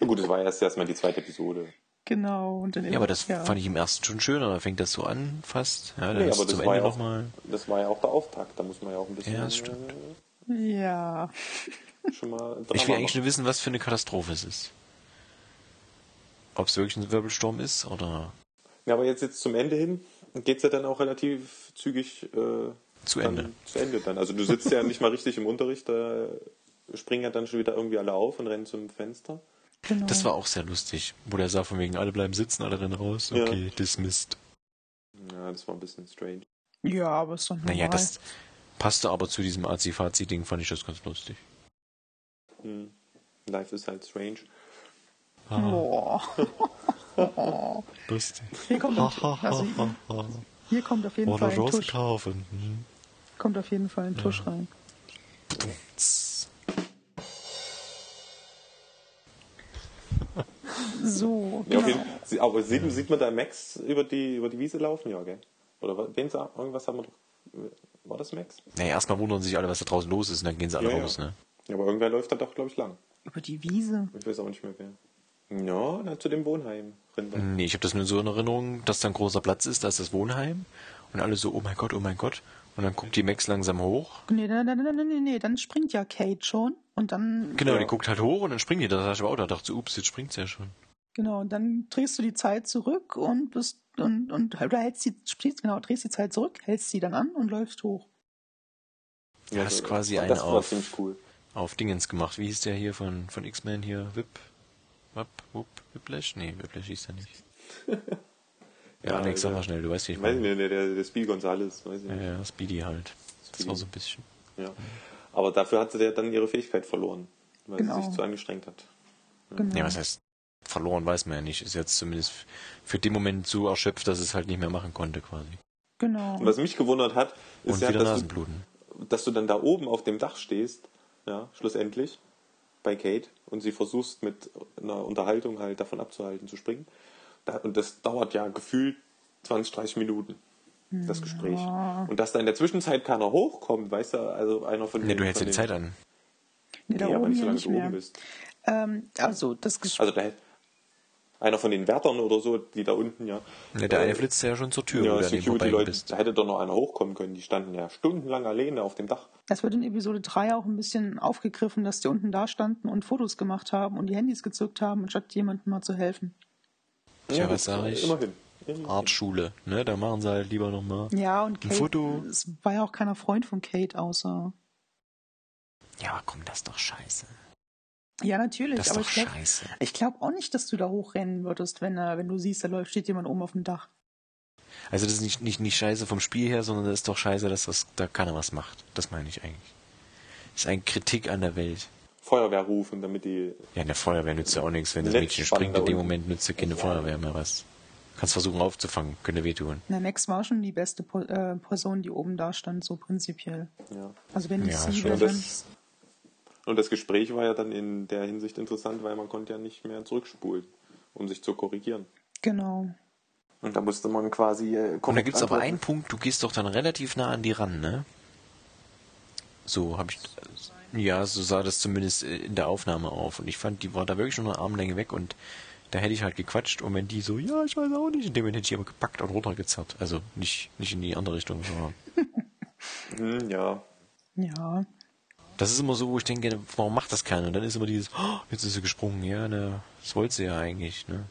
Na gut, das war erst erstmal die zweite Episode. Genau. Und dann Ja, aber das ja. fand ich im ersten schon schöner, da fängt das so an, fast. Ja, dann Nee, aber es zum das war Ende ja auch-. Das war ja auch der Auftakt. Da muss man ja auch ein bisschen Ja, das stimmt. Ja. äh, schon mal Ich will eigentlich nur wissen, was für eine Katastrophe es ist. Ob es wirklich ein Wirbelsturm ist oder Ja, aber jetzt, jetzt zum Ende hin geht's ja dann auch relativ zügig äh, zu Ende. zu Ende dann. Also du sitzt ja *laughs* nicht mal richtig im Unterricht, da springen ja dann schon wieder irgendwie alle auf und rennen zum Fenster. Genau. Das war auch sehr lustig, wo der sah von wegen, alle bleiben sitzen, alle rennen raus. Ja. Okay, dismissed. Ja, das war ein bisschen strange. ja, aber ist doch normal. Naja, das passte aber zu diesem Azi-Fazi-Ding, fand ich das ganz lustig. Hm. Life is halt strange. Boah. Lustig. Hier kommt, *laughs* also, hier kommt auf jeden Oder Fall ein Tusch, kaufen. Hm. kommt auf jeden Fall ein Tusch rein. So, Ja, auf genau. jeden, sie- aber sieht, sieht man da Max über die, über die Wiese laufen? Ja, gell? Oder wen irgendwas haben wir doch. War das Max? Naja, erstmal wundern sich alle, was da draußen los ist, und dann gehen sie alle Ja, ja. raus, ne? Ja, aber irgendwer läuft da doch, glaube ich, lang. Über die Wiese. Ich weiß auch nicht mehr wer. Ja, na, zu dem Wohnheim. Rinder. Nee, ich habe das nur so in Erinnerung, dass da ein großer Platz ist, da ist das Wohnheim. Und alle so, oh mein Gott, oh mein Gott. Und dann guckt die Max langsam hoch. Nee, nee, nee, nee, nee, nee, nee, dann springt ja Kate schon und dann Genau, Ja. die guckt halt hoch und dann springt die. Da dachte ich aber auch, da dachte ich, ups, jetzt springt sie ja schon. Genau, und dann drehst du die Zeit zurück und bist und, und oder hältst die, genau, drehst die Zeit zurück, hältst sie dann an und läufst hoch. Ja, das ist quasi das eine auf, cool. auf Dingens gemacht. Wie hieß der hier von, von X-Men hier? Whip? Wap? Wupp? Whiplash? Nee, Whiplash hieß der nicht. *laughs* Ja, Ja, Alex, sag ja. mal schnell, du weißt, wie ich Weiß ich meine. nicht, der, der, der Speed Gonzales, weiß ich Ja, nicht. ja, Speedy halt. Das Speedy. war so ein bisschen. Ja. Aber dafür hat sie ja dann ihre Fähigkeit verloren, weil Genau. sie sich zu angestrengt hat. Genau. Ja, was heißt, verloren weiß man ja nicht. Ist jetzt zumindest für den Moment so erschöpft, dass es halt nicht mehr machen konnte, quasi. genau. Und was mich gewundert hat, ist Und ja, dass du, dass du dann da oben auf dem Dach stehst, ja, schlussendlich, bei Kate, und sie versuchst mit einer Unterhaltung halt davon abzuhalten zu springen. Da, und das dauert ja gefühlt 20, 30 Minuten, das Gespräch. Und dass da in der Zwischenzeit keiner hochkommt, weißt du, also einer von Ne, den... du hältst ja die den- Zeit an. nee, da Nee, aber nicht so ja lange nicht du oben bist. Ähm, also das Gespräch. Also da einer von den Wärtern oder so, die da unten ja... Ne, der eine äh, flitzt ja schon zur Tür, Ja, wo Security-Leute, da hätte doch noch einer hochkommen können. Die standen ja stundenlang alleine auf dem Dach. Das wird in Episode 3 auch ein bisschen aufgegriffen, dass die unten da standen und Fotos gemacht haben und die Handys gezückt haben, anstatt jemandem mal zu helfen. Tja, das- was sag ich? Immerhin. Artschule, ne? Da machen sie halt lieber nochmal. Ja, und Ein Kate, Foto. es war ja auch keiner Freund von Kate außer. Ja, aber komm, das ist doch scheiße. Ja, natürlich, Das ist aber doch ich glaube scheiße. ich glaub auch nicht, dass du da hochrennen würdest, wenn, äh, wenn du siehst, da läuft, steht jemand oben auf dem Dach. Also das ist nicht, nicht, nicht scheiße vom Spiel her, sondern das ist doch scheiße, dass das, da keiner was macht. Das meine ich eigentlich. Das ist eine Kritik an der Welt. Feuerwehr rufen, damit die. Ja, in der Feuerwehr nützt ja auch nichts. Wenn das Mädchen springt, in dem. Moment nützt ja keine Ja. Feuerwehr mehr was. Kannst versuchen aufzufangen, könnte wehtun. Na, Max war schon die beste po äh, Person, die oben da stand, so prinzipiell. Ja. Also wenn ich Ja, sie dann... und das Gespräch war ja dann in der Hinsicht interessant, weil man konnte ja nicht mehr zurückspulen, um sich zu korrigieren. Genau. Und da musste man quasi. Äh, Und da gibt's aber einen Punkt, du gehst doch dann relativ nah an die ran, ne? So habe ich. Ja, so sah das zumindest äh, in der Aufnahme auf. Und ich fand, die war da wirklich schon eine Armlänge weg und da hätte ich halt gequatscht und wenn die so, ja, ich weiß auch nicht, in dem Moment hätte ich aber gepackt und runtergezerrt. Also nicht, nicht in die andere Richtung, sondern. *laughs* Hm, ja. Ja. Das ist immer so, wo ich denke, warum macht das keiner? Und dann ist immer dieses, oh, jetzt ist sie gesprungen. Ja, ne, das wollte sie ja eigentlich, ne?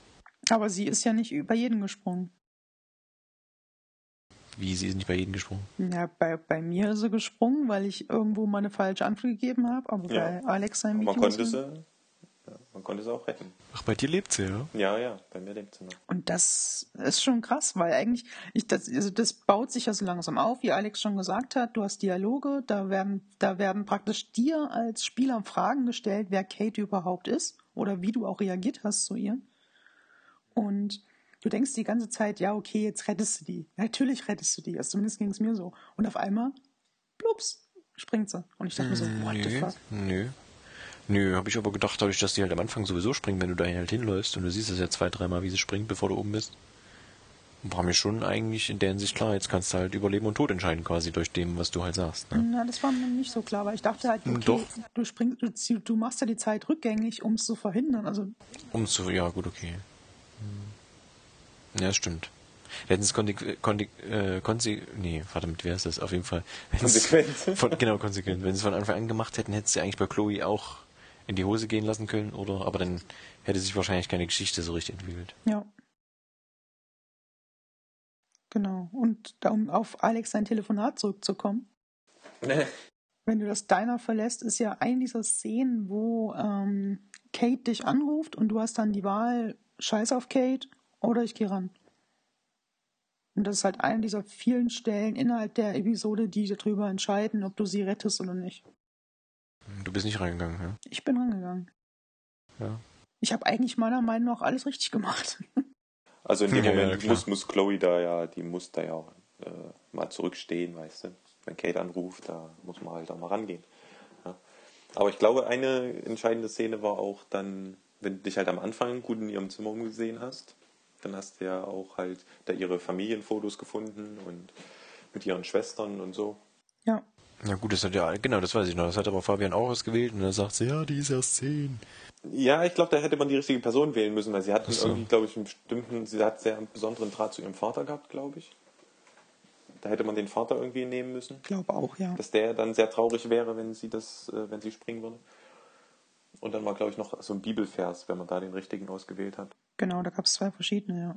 Aber sie ist ja nicht über jeden gesprungen. Wie, sie ist nicht bei jedem gesprungen. Ja, bei, bei mir ist sie gesprungen, weil ich irgendwo mal eine falsche Antwort gegeben habe, aber Ja. bei Alex sein Video konnte ist sie. Man konnte sie auch retten. Ach, bei dir lebt sie, ja? Ja, ja, bei mir lebt sie noch. Und das ist schon krass, weil eigentlich, ich, das, also das baut sich ja so langsam auf, wie Alex schon gesagt hat. Du hast Dialoge, da werden, da werden praktisch dir als Spieler Fragen gestellt, wer Kate überhaupt ist oder wie du auch reagiert hast zu ihr. Und du denkst die ganze Zeit, ja, okay, jetzt rettest du die. Natürlich rettest du die. Also zumindest ging es mir so. Und auf einmal, plups, springt sie. Und ich dachte mir so, what the fuck? nö. Nö, habe ich aber gedacht, dadurch, dass die halt am Anfang sowieso springen, wenn du da halt hinläufst und du siehst es ja zwei, dreimal, wie sie springt, bevor du oben bist. War mir schon eigentlich in der Hinsicht klar, jetzt kannst du halt über Leben und Tod entscheiden, quasi durch dem, was du halt sagst. Ne? Na, das war mir nicht so klar, weil ich dachte halt, okay, Doch. du springst, du, du machst ja die Zeit rückgängig, um es zu verhindern. Also Um zu, ja, gut, okay. Hm. Ja, stimmt. Hätten es konsequent, konse, äh, konse, nee, verdammt, wer ist das? Auf jeden Fall. Konsequent. *laughs* Von, genau, konsequent. Wenn sie es von Anfang an gemacht hätten, hätte sie eigentlich bei Chloe auch in die Hose gehen lassen können, oder? Aber dann hätte sich wahrscheinlich keine Geschichte so richtig entwickelt. Ja. Genau. Und um auf Alex sein Telefonat zurückzukommen, *laughs* wenn du das Diner verlässt, ist ja eine dieser Szenen, wo ähm, Kate dich anruft und du hast dann die Wahl, scheiß auf Kate oder ich gehe ran. Und das ist halt eine dieser vielen Stellen innerhalb der Episode, die darüber entscheiden, ob du sie rettest oder nicht. Du bist nicht reingegangen, ja? Ich bin rangegangen. Ja. Ich habe eigentlich meiner Meinung nach alles richtig gemacht. *laughs* Also in dem Ja, *laughs* ja, Moment klar. muss, muss Chloe da ja, die muss da ja äh, mal zurückstehen, weißt du. Wenn Kate anruft, da muss man halt auch mal rangehen. Ja. Aber ich glaube, eine entscheidende Szene war auch dann, wenn du dich halt am Anfang gut in ihrem Zimmer umgesehen hast, dann hast du ja auch halt da ihre Familienfotos gefunden und mit ihren Schwestern und so. ja. Ja gut, das hat ja, genau, das weiß ich noch. Das hat aber Fabian auch ausgewählt und dann sagt sie, ja, die ist erst zehn. Ja, ich glaube, da hätte man die richtige Person wählen müssen, weil sie hat so. irgendwie, glaube ich, einen bestimmten, sie hat sehr einen besonderen Draht zu ihrem Vater gehabt, glaube ich. Da hätte man den Vater irgendwie nehmen müssen. Ich glaube auch, ja. dass der dann sehr traurig wäre, wenn sie das, äh, wenn sie springen würde. Und dann war, glaube ich, noch so ein Bibelvers, wenn man da den richtigen ausgewählt hat. Genau, da gab es zwei verschiedene, ja.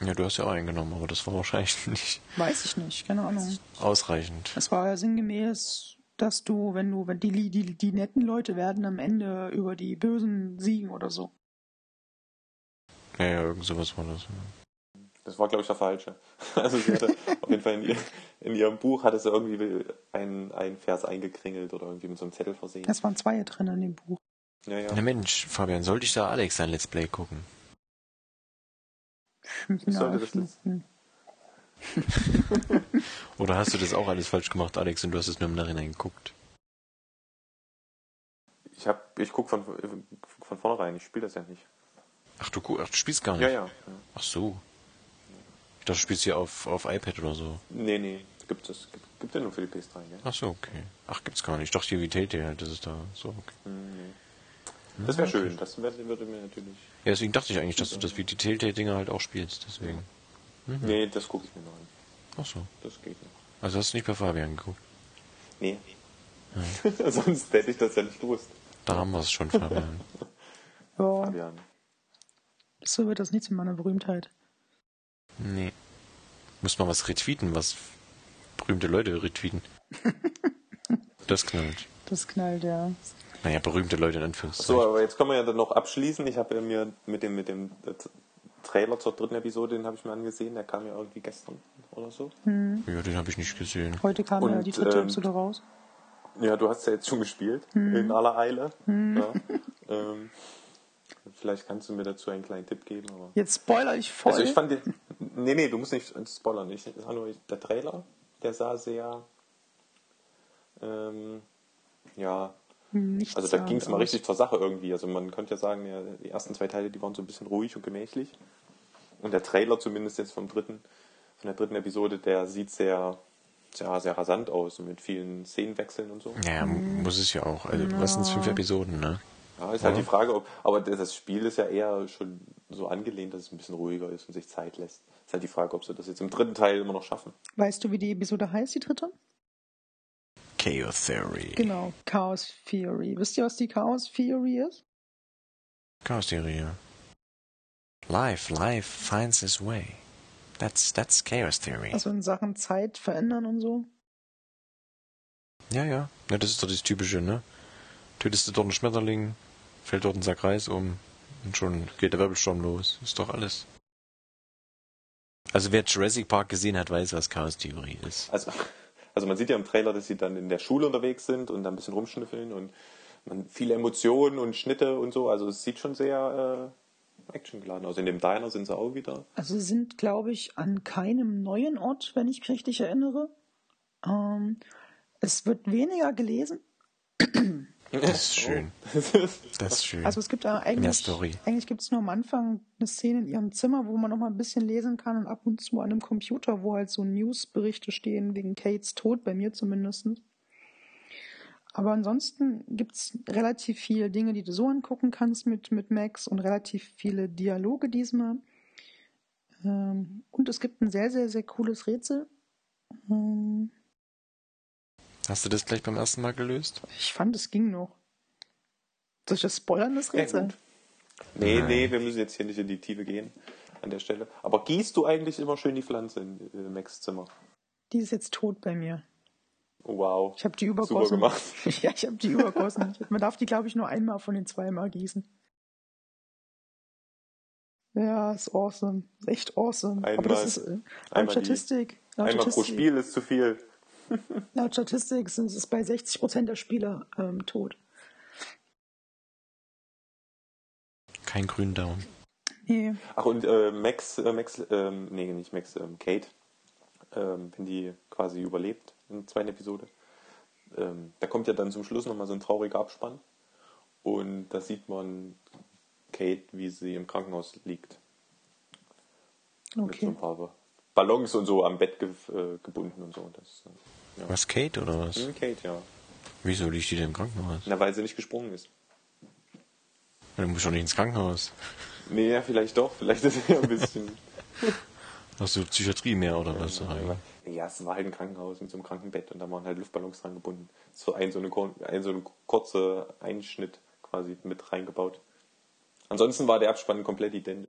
Ja, du hast ja auch eingenommen, aber das war wahrscheinlich *laughs* nicht Weiß ich nicht, keine Ahnung. ausreichend. Es war ja sinngemäß, dass du, wenn du, wenn die, die, die netten Leute werden am Ende über die Bösen siegen oder so. Ja, ja, irgend sowas war das. Ja. Das war, glaube ich, der falsche. *laughs* Also sie hatte *laughs* auf jeden Fall in, ihr, in ihrem Buch hatte sie irgendwie einen, einen Vers eingekringelt oder irgendwie mit so einem Zettel versehen. Es waren zwei drin in dem Buch. Ja, ja. Na Mensch, Fabian, sollte ich da Alex sein Let's Play gucken? Ich sollte das jetzt-. Oder hast du das auch alles falsch gemacht, Alex, und du hast es nur im Nachhinein geguckt? Ich, hab, ich gucke von, von vornherein, ich spiele das ja nicht. Ach, du, ach, du spielst gar nicht? Ja, ja. ja. Ach so. Ich dachte, du spielst hier auf, auf iPad oder so. Nee, nee, gibt es. Gibt, gibt ja nur für die PS3, gell? Ach so, okay. Ach, gibt's gar nicht. Ich dachte, hier wie Telltale halt, das ist da so, okay. Hm, nee. Das wäre schön, das würde mir natürlich. Ja, deswegen dachte ich eigentlich, dass du das wie die Telltale-Dinger halt auch spielst, deswegen. Nee, das gucke ich mir noch an. Ach so. Das geht nicht. Also hast du nicht bei Fabian geguckt. Nee. *laughs* Sonst hätte ich das ja nicht gewusst. Da haben wir es schon, Fabian. *laughs* Ja, Fabian. so wird das nichts mit meiner Berühmtheit. nee. Muss mal was retweeten, was berühmte Leute retweeten. *laughs* Das knallt. Das knallt, ja. Naja, berühmte Leute in So, Anführungszeichen. aber jetzt können wir ja dann noch abschließen. Ich habe ja mir mit dem, mit dem äh, Trailer zur dritten Episode, den habe ich mir angesehen. Der kam ja irgendwie gestern oder so. Ja, den habe ich nicht gesehen. Heute kam ja Und, die dritte ähm, Episode raus. Ja, du hast ja jetzt schon gespielt, in aller Eile. Ja. Ähm, vielleicht kannst du mir dazu einen kleinen Tipp geben. Aber Jetzt spoiler ich voll. also ich fand den, nee, nee, du musst nicht spoilern. Ich, ich sag nur, der Trailer, der sah sehr, ähm, ja, Nichts Also da ging es mal richtig zur Sache irgendwie. Also man könnte ja sagen, ja, die ersten zwei Teile, die waren so ein bisschen ruhig und gemächlich. Und der Trailer zumindest jetzt vom dritten, von der dritten Episode, der sieht sehr, sehr, sehr rasant aus und mit vielen Szenenwechseln und so. Naja, m- muss es ja auch. Also, was sind fünf Episoden, ne? Ja, ist halt die Frage, ob, aber das Spiel ist ja eher schon so angelehnt, dass es ein bisschen ruhiger ist und sich Zeit lässt. Ist halt die Frage, ob sie das jetzt im dritten Teil immer noch schaffen. Weißt du, wie die Episode heißt, die dritte? Chaos Theory. Genau, Chaos Theory. Wisst ihr, was die Chaos Theory ist? Chaos Theory, ja. Life, life finds its way. That's, that's Chaos Theory. Also in Sachen Zeit verändern und so. Ja, ja. Ja, das ist doch das Typische, ne? Tötest du dort einen Schmetterling, fällt dort ein Sack Reis um und schon geht der Wirbelsturm los. Ist doch alles. Also wer Jurassic Park gesehen hat, weiß, was Chaos Theorie ist. Also, also man sieht ja im Trailer, dass sie dann in der Schule unterwegs sind und da ein bisschen rumschnüffeln und man viele Emotionen und Schnitte und so. Also es sieht schon sehr äh, actiongeladen aus. In dem Diner sind sie auch wieder. Also sie sind, glaube ich, an keinem neuen Ort, wenn ich mich richtig erinnere. Ähm, Es wird weniger gelesen. Das ist schön. *laughs* Das ist schön. Also es gibt da eigentlich, Story. eigentlich gibt es nur am Anfang eine Szene in ihrem Zimmer, wo man noch mal ein bisschen lesen kann und ab und zu an einem Computer, wo halt so Newsberichte stehen wegen Kates Tod, bei mir zumindest. Aber ansonsten gibt es relativ viele Dinge, die du so angucken kannst mit, mit Max und relativ viele Dialoge diesmal. Ähm, und es gibt ein sehr, sehr, sehr cooles Rätsel. Ähm, Hast du das gleich beim ersten Mal gelöst? ich fand, es ging noch. Soll ich das spoilern, das Rätsel? Nee, Nein. nee, wir müssen jetzt hier nicht in die Tiefe gehen an der Stelle. Aber gießt du eigentlich immer schön die Pflanze in äh, Max Zimmer? Die ist jetzt tot bei mir. Oh, wow. Ich habe die Super übergossen. gemacht. *laughs* ja, ich habe die übergossen. Man darf die, glaube ich, nur einmal von den zweimal gießen. Ja, ist awesome. Ist echt awesome. Aber Einmal- das ist äh, einmal die- Statistik. Laut Einmal pro Statistik, Spiel ist zu viel. Laut Statistik sind es bei 60% der Spieler ähm, tot. Kein grünen Daumen. Nee. Ach, und äh, Max, äh, Max, ähm, nee, nicht Max, ähm, Kate, ähm, wenn die quasi überlebt in der zweiten Episode, ähm, da kommt ja dann zum Schluss nochmal so ein trauriger Abspann. Und da sieht man Kate, wie sie im Krankenhaus liegt. Mit so Okay. ein paar Ballons und so am Bett ge äh, gebunden und so. Das, äh, ja. Was, Kate oder was? Hm, Kate, ja. Wieso liegt die denn im Krankenhaus? Na, weil sie nicht gesprungen ist. Du musst doch nicht ins Krankenhaus. Nee, ja, vielleicht doch. Vielleicht ist sie ja ein bisschen. *laughs* *laughs* Hast du Psychiatrie mehr oder was? Ja, es war halt ein Krankenhaus mit so einem Krankenbett und da waren halt Luftballons dran gebunden. So ein so, eine, ein so ein kurzer Einschnitt quasi mit reingebaut. Ansonsten war der Abspann komplett identisch.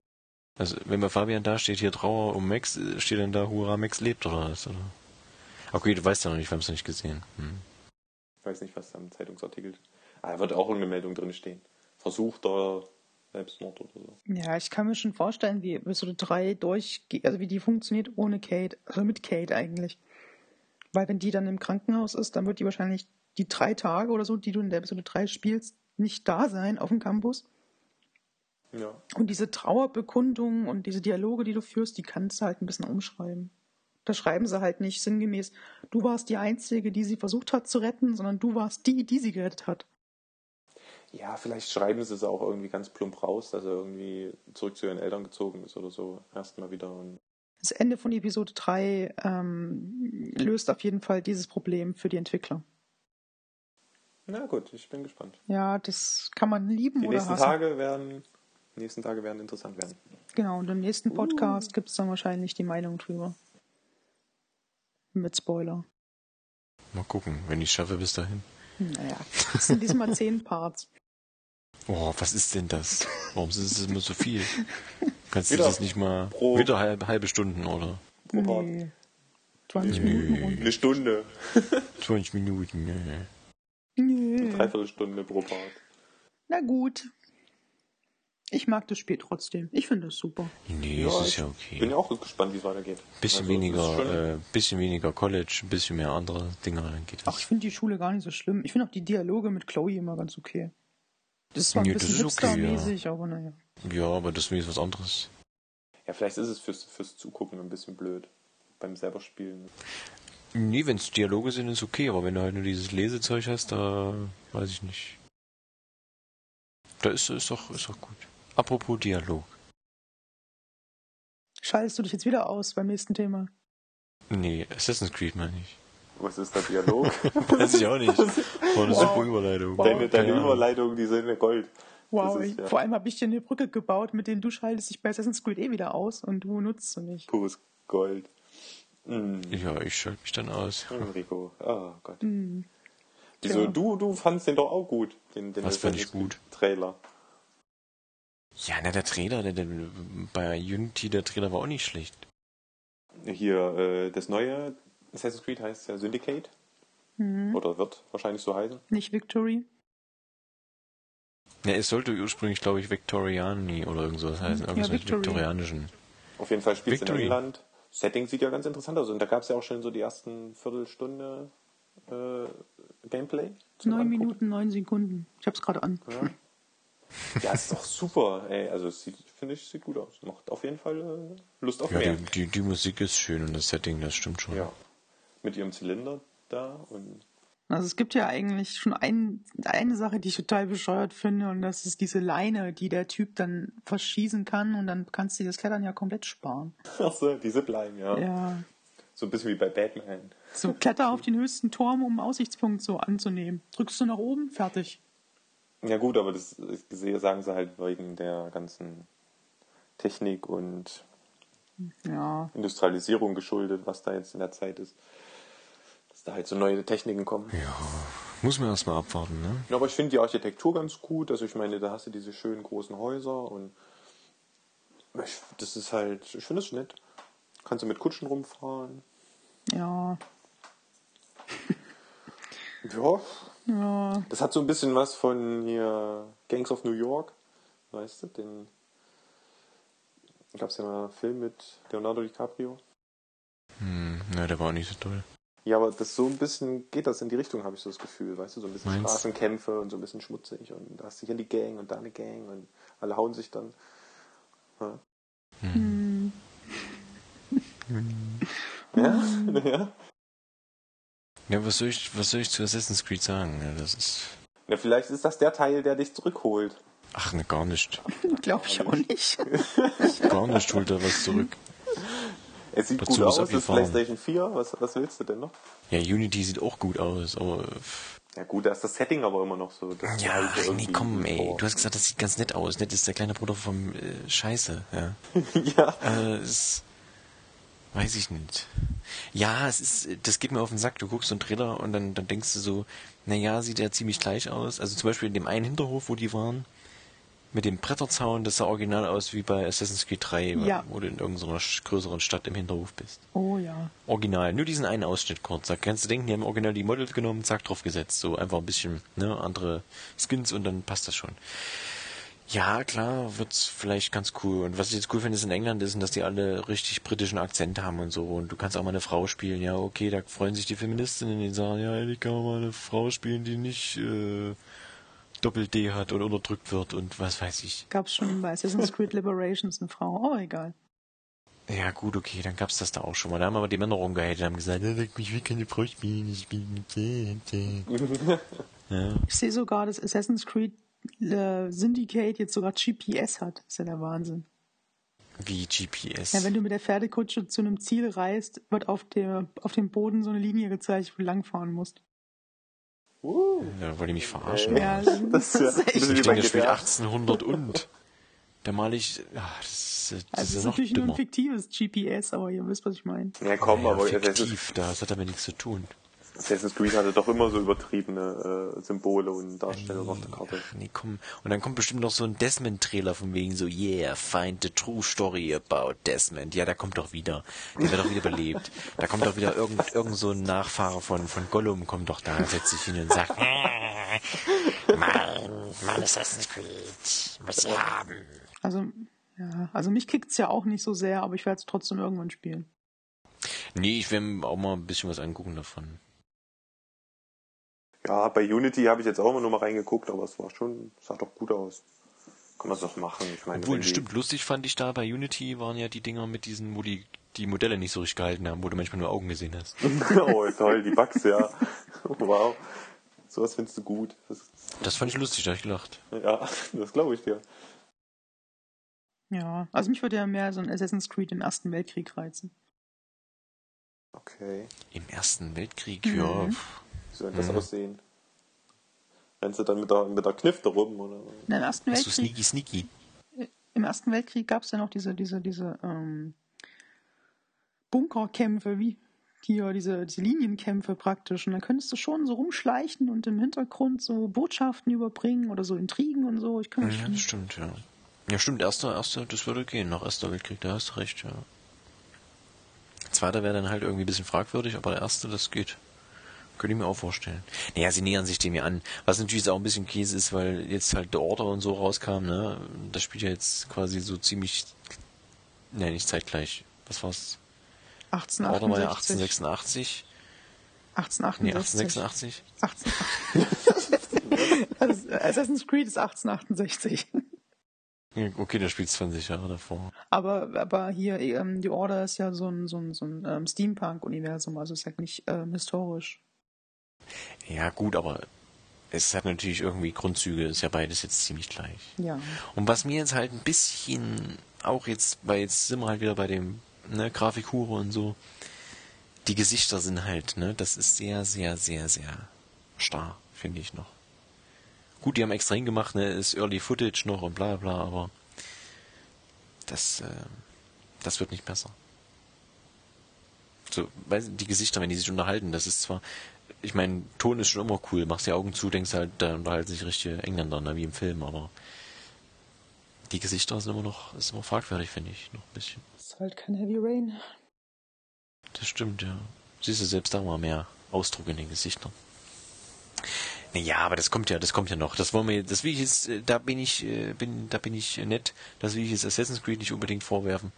Also, wenn bei Fabian da steht, hier Trauer um Max, äh, steht dann da, Hurra, Max lebt oder was? Oder? Okay, du weißt ja noch nicht, wir haben es noch nicht gesehen. Hm. Ich weiß nicht, was da im Zeitungsartikel. Ah, da wird auch irgendeine Meldung drin stehen. Versuchter Selbstmord oder so. Ja, ich kann mir schon vorstellen, wie Episode 3 durchgeht, also wie die funktioniert ohne Kate, also mit Kate eigentlich. Weil wenn die dann im Krankenhaus ist, dann wird die wahrscheinlich die drei Tage oder so, die du in der Episode 3 spielst, nicht da sein auf dem Campus. Ja. Und diese Trauerbekundungen und diese Dialoge, die du führst, die kannst du halt ein bisschen umschreiben. Da schreiben sie halt nicht sinngemäß, du warst die Einzige, die sie versucht hat zu retten, sondern du warst die, die sie gerettet hat. Ja, vielleicht schreiben sie es auch irgendwie ganz plump raus, dass er irgendwie zurück zu ihren Eltern gezogen ist oder so. Erstmal wieder. Das Ende von Episode 3 ähm, löst auf jeden Fall dieses Problem für die Entwickler. na gut, ich bin gespannt. Ja, das kann man lieben Die oder nächsten hassen. Tage werden, die nächsten Tage werden interessant werden. Genau, und im nächsten Podcast gibt es dann wahrscheinlich die Meinung drüber. Mit Spoiler. Mal gucken, wenn ich schaffe bis dahin. Naja, es sind diesmal zehn Parts. Oh, was ist denn das? Warum ist es immer so viel? *laughs* Kannst du Wieder das nicht mal pro- wieder halbe, halbe Stunden oder Pro Part. Nee. 20 Nee. Minuten rund. Eine Stunde, *laughs* 20 Minuten? Nee. Nee. Dreiviertelstunde pro Part. Na gut. Ich mag das Spiel trotzdem. Ich finde das super. Nee, Ja, es ist ich ja Bin okay. ja auch gespannt, wie es weitergeht. Bisschen Also, weniger, äh, bisschen weniger College, ein bisschen mehr andere Dinger, dann geht Ach, das. ich finde die Schule gar nicht so schlimm. Ich finde auch die Dialoge mit Chloe immer ganz okay. Das ist zwar ein Nee, das bisschen ist okay, hipstermäßig, aber naja. Ja, aber das ist was anderes. Ja, vielleicht ist es fürs, fürs Zugucken ein bisschen blöd. Beim selber Spielen. Nee, wenn es Dialoge sind, ist okay, aber wenn du halt nur dieses Lesezeug hast, da weiß ich nicht. Da ist, ist doch, ist doch gut. Apropos Dialog. Schaltest du dich jetzt wieder aus beim nächsten Thema? Nee, Assassin's Creed meine ich. Was ist der Dialog? *laughs* Weiß ich auch nicht. War eine Wow. super Überleitung. Wow. deine deine. Überleitung, die sind ja Gold. Wow, ist, ja. vor allem habe ich dir eine Brücke gebaut, mit denen du schaltest dich bei Assassin's Creed eh wieder aus und du nutzt sie nicht. Pures Gold. Mm. Ja, ich schalte mich dann aus. Enrico. Oh Gott. Hm. Wieso? Ja. Du, du fandst den doch auch gut. Den, den Was fand ich gut? Trailer. Ja, na, der Trailer, der, der, bei Unity, der Trailer war auch nicht schlecht. Hier, äh, das neue Assassin's Creed heißt ja Syndicate. Mhm. Oder wird wahrscheinlich so heißen. Nicht Victory. Ja, es sollte ursprünglich, glaube ich, Victoriani oder irgend sowas heißen. Ja, Irgendwas mit Victory. viktorianischen. Auf jeden Fall spielt es in. England. Setting sieht ja ganz interessant aus. Und da gab es ja auch schon so die ersten Viertelstunde äh, Gameplay. Neun. Minuten, neun Sekunden. Ich hab's gerade an. Ja. *laughs* ja, ist doch super. Ey, also es sieht, finde ich, sieht gut aus. Macht auf jeden Fall äh, Lust auf Ja, mehr. die, die, die Musik ist schön und das Setting, das stimmt schon. Ja. Mit ihrem Zylinder da und Also es gibt ja eigentlich schon ein, eine Sache, die ich total bescheuert finde, und das ist diese Leine, die der Typ dann verschießen kann und dann kannst du das Klettern ja komplett sparen. *laughs* Ach so, die Zipline, ja. Ja. So ein bisschen wie bei Batman. So, kletter auf den höchsten Turm, um einen Aussichtspunkt so anzunehmen. Drückst du nach oben, fertig. Ja gut, aber das ich sehe, sagen sie halt wegen der ganzen Technik und Ja. Industrialisierung geschuldet, was da jetzt in der Zeit ist. Dass da halt so neue Techniken kommen. Ja, muss man erstmal abwarten, ne? Ja, aber ich finde die Architektur ganz gut. Also ich meine, da hast du diese schönen großen Häuser und ich, das ist halt, ich finde es nett. Kannst du mit Kutschen rumfahren. Ja. Ja, Ja. das hat so ein bisschen was von hier Gangs of New York. Weißt du, den gab es ja mal einen Film mit Leonardo DiCaprio. Hm, na, der war auch nicht so toll. Ja, aber das so ein bisschen geht das in die Richtung, habe ich so das Gefühl, weißt du, so ein bisschen Meinst? Straßenkämpfe und so ein bisschen schmutzig und da hast du hier die Gang und da eine Gang und alle hauen sich dann. Ja, Hm. ja. *laughs* ja. Ja, was soll ich, was soll ich zu Assassin's Creed sagen? Ja, das ist. ja vielleicht ist das der Teil, der dich zurückholt. Ach, ne, gar nicht. *laughs* Glaube ich auch nicht. *laughs* Gar nicht holt er was zurück. Es sieht Dazu gut aus, das. PlayStation 4. Was, was willst du denn noch? Ja, Unity sieht auch gut aus, aber. Ja gut, da ist das Setting aber immer noch so. das Ja, ach, nee, komm, ey. vor. Du hast gesagt, das sieht ganz nett aus. Nett ist der kleine Bruder vom äh, Scheiße, ja. *laughs* ja. Äh, es, weiß ich nicht. Ja, es ist, das geht mir auf den Sack. Du guckst so einen Trailer und dann, dann denkst du so, naja, sieht ja ziemlich gleich aus. Also zum Beispiel in dem einen Hinterhof, wo die waren, mit dem Bretterzaun, das sah original aus wie bei Assassin's Creed 3, Ja. wo du in irgendeiner größeren Stadt im Hinterhof bist. Oh ja. Original, nur diesen einen Ausschnitt kurz. Da kannst du denken, die haben original die Models genommen, zack, drauf gesetzt. So einfach ein bisschen, ne, andere Skins und dann passt das schon. Ja, klar, wird's vielleicht ganz cool. Und was ich jetzt cool finde, ist in England ist, dass die alle richtig britischen Akzent haben und so. Und du kannst auch mal eine Frau spielen. Ja, okay, da freuen sich die Feministinnen, die sagen, ja, endlich kann man mal eine Frau spielen, die nicht äh, Doppel-D hat und unterdrückt wird und was weiß ich. Gab's schon bei Assassin's Creed Liberations eine Frau. Oh, egal. Ja, gut, okay, dann gab's das da auch schon mal. Da haben aber die Männer rumgehatet und haben gesagt, ja, ich will keine Frau spielen, ich bin *laughs* Ja. Ich sehe sogar, dass Assassin's Creed äh, Syndicate jetzt sogar GPS hat. ist ja der Wahnsinn. Wie GPS. Ja, wenn du mit der Pferdekutsche zu einem Ziel reist, wird auf, der, auf dem Boden so eine Linie gezeigt, wo du langfahren musst. Uh. Ja, wollt ihr mich verarschen? Ja, Das ist ja ein echt- bisschen Ich denke, das spielt GTA. 1800 und. Da mal ich. Ja, das, ist- das Also es ist ist natürlich nur ein dümmer. fiktives GPS, aber ihr wisst, was ich meine. Ja, komm, Ja, aber fiktiv, das hat damit nichts zu tun. Assassin's Creed hatte doch immer so übertriebene äh, Symbole und Darstellungen auf der Karte. Ach, nee, komm. Und dann kommt bestimmt noch so ein Desmond-Trailer von wegen so, yeah, find the true story about Desmond. Ja, der kommt doch wieder. Der wird doch wieder belebt. Da kommt doch wieder irgend, irgend so ein Nachfahre von, von Gollum, kommt doch da, setzt sich hin und sagt, mein, mein Assassin's Creed, muss sie haben. Also, ja, also mich kickt's ja auch nicht so sehr, aber ich werde es trotzdem irgendwann spielen. Nee, ich will mir auch mal ein bisschen was angucken davon. Ja, bei Unity habe ich jetzt auch immer nur mal reingeguckt, aber es war schon, sah doch gut aus. Kann man es doch machen. Ich meine, Obwohl, stimmt, lustig fand ich da bei Unity waren ja die Dinger mit diesen, wo die, die Modelle nicht so richtig gehalten haben, wo du manchmal nur Augen gesehen hast. *laughs* oh, toll, die Bugs, ja. *laughs* Wow. Sowas findest du gut. Das, Das fand ich lustig, da hab ich gelacht. ja, das glaube ich dir. Ja, also mich würde ja mehr so ein Assassin's Creed im Ersten Weltkrieg reizen. Okay. Im Ersten Weltkrieg, Mhm. ja. Wie soll das Mhm. aussehen? Rennst du dann mit der, mit der Knifte rum, oder? Im Ersten Hast du Weltkrieg, sneaky sneaky? im Ersten Weltkrieg gab's ja noch diese, diese, diese ähm, Bunkerkämpfe, wie hier, diese, diese Linienkämpfe praktisch. Und dann könntest du schon so rumschleichen und im Hintergrund so Botschaften überbringen oder so Intrigen und so. Ich kann Ja, schon. das stimmt, ja. Ja, stimmt, erster, erster, das würde gehen, nach Erster Weltkrieg, da hast du recht, ja. Zweiter wäre dann halt irgendwie ein bisschen fragwürdig, aber der erste, das geht. Könnte ich mir auch vorstellen. Naja, sie nähern sich dem ja an. Was natürlich auch ein bisschen Käse ist, weil jetzt halt der Order und so rauskam, ne? Das spielt ja jetzt quasi so ziemlich, ne, nicht zeitgleich. Was war's? Der Order war ja 1868. 1866. Nee, 1868. 1866. 18. also, Assassin's Creed ist 1868. Ja, Okay, der spielt 20 Jahre davor. Aber, aber hier, ähm, die Order ist ja so ein, so ein, so ein ähm, Steampunk-Universum, also ist halt nicht ähm, historisch. Ja, gut, aber es hat natürlich irgendwie Grundzüge, ist ja beides jetzt ziemlich gleich. Ja. Und was mir jetzt halt ein bisschen, auch jetzt, weil jetzt sind wir halt wieder bei dem, ne, Grafikhure und so, die Gesichter sind halt, ne, das ist sehr, sehr, sehr, sehr starr, finde ich noch. Gut, die haben extra hingemacht, ne, ist Early Footage noch und bla bla, aber das, äh, das wird nicht besser. So, weil die Gesichter, wenn die sich unterhalten, das ist zwar, ich meine, Ton ist schon immer cool, machst die Augen zu, denkst halt, da unterhalten sich richtige Engländer, ne, wie im Film, aber die Gesichter sind immer noch, ist immer fragwürdig, finde ich, noch ein bisschen. Ist halt kein Heavy Rain. Das stimmt, ja. Siehst du, selbst da mal mehr Ausdruck in den Gesichtern. Ja, aber das kommt ja, das kommt ja noch. Das wollen wir, das will ich jetzt, äh, da bin ich, äh, bin, da bin ich nett. Das will ich jetzt Assassin's Creed nicht unbedingt vorwerfen.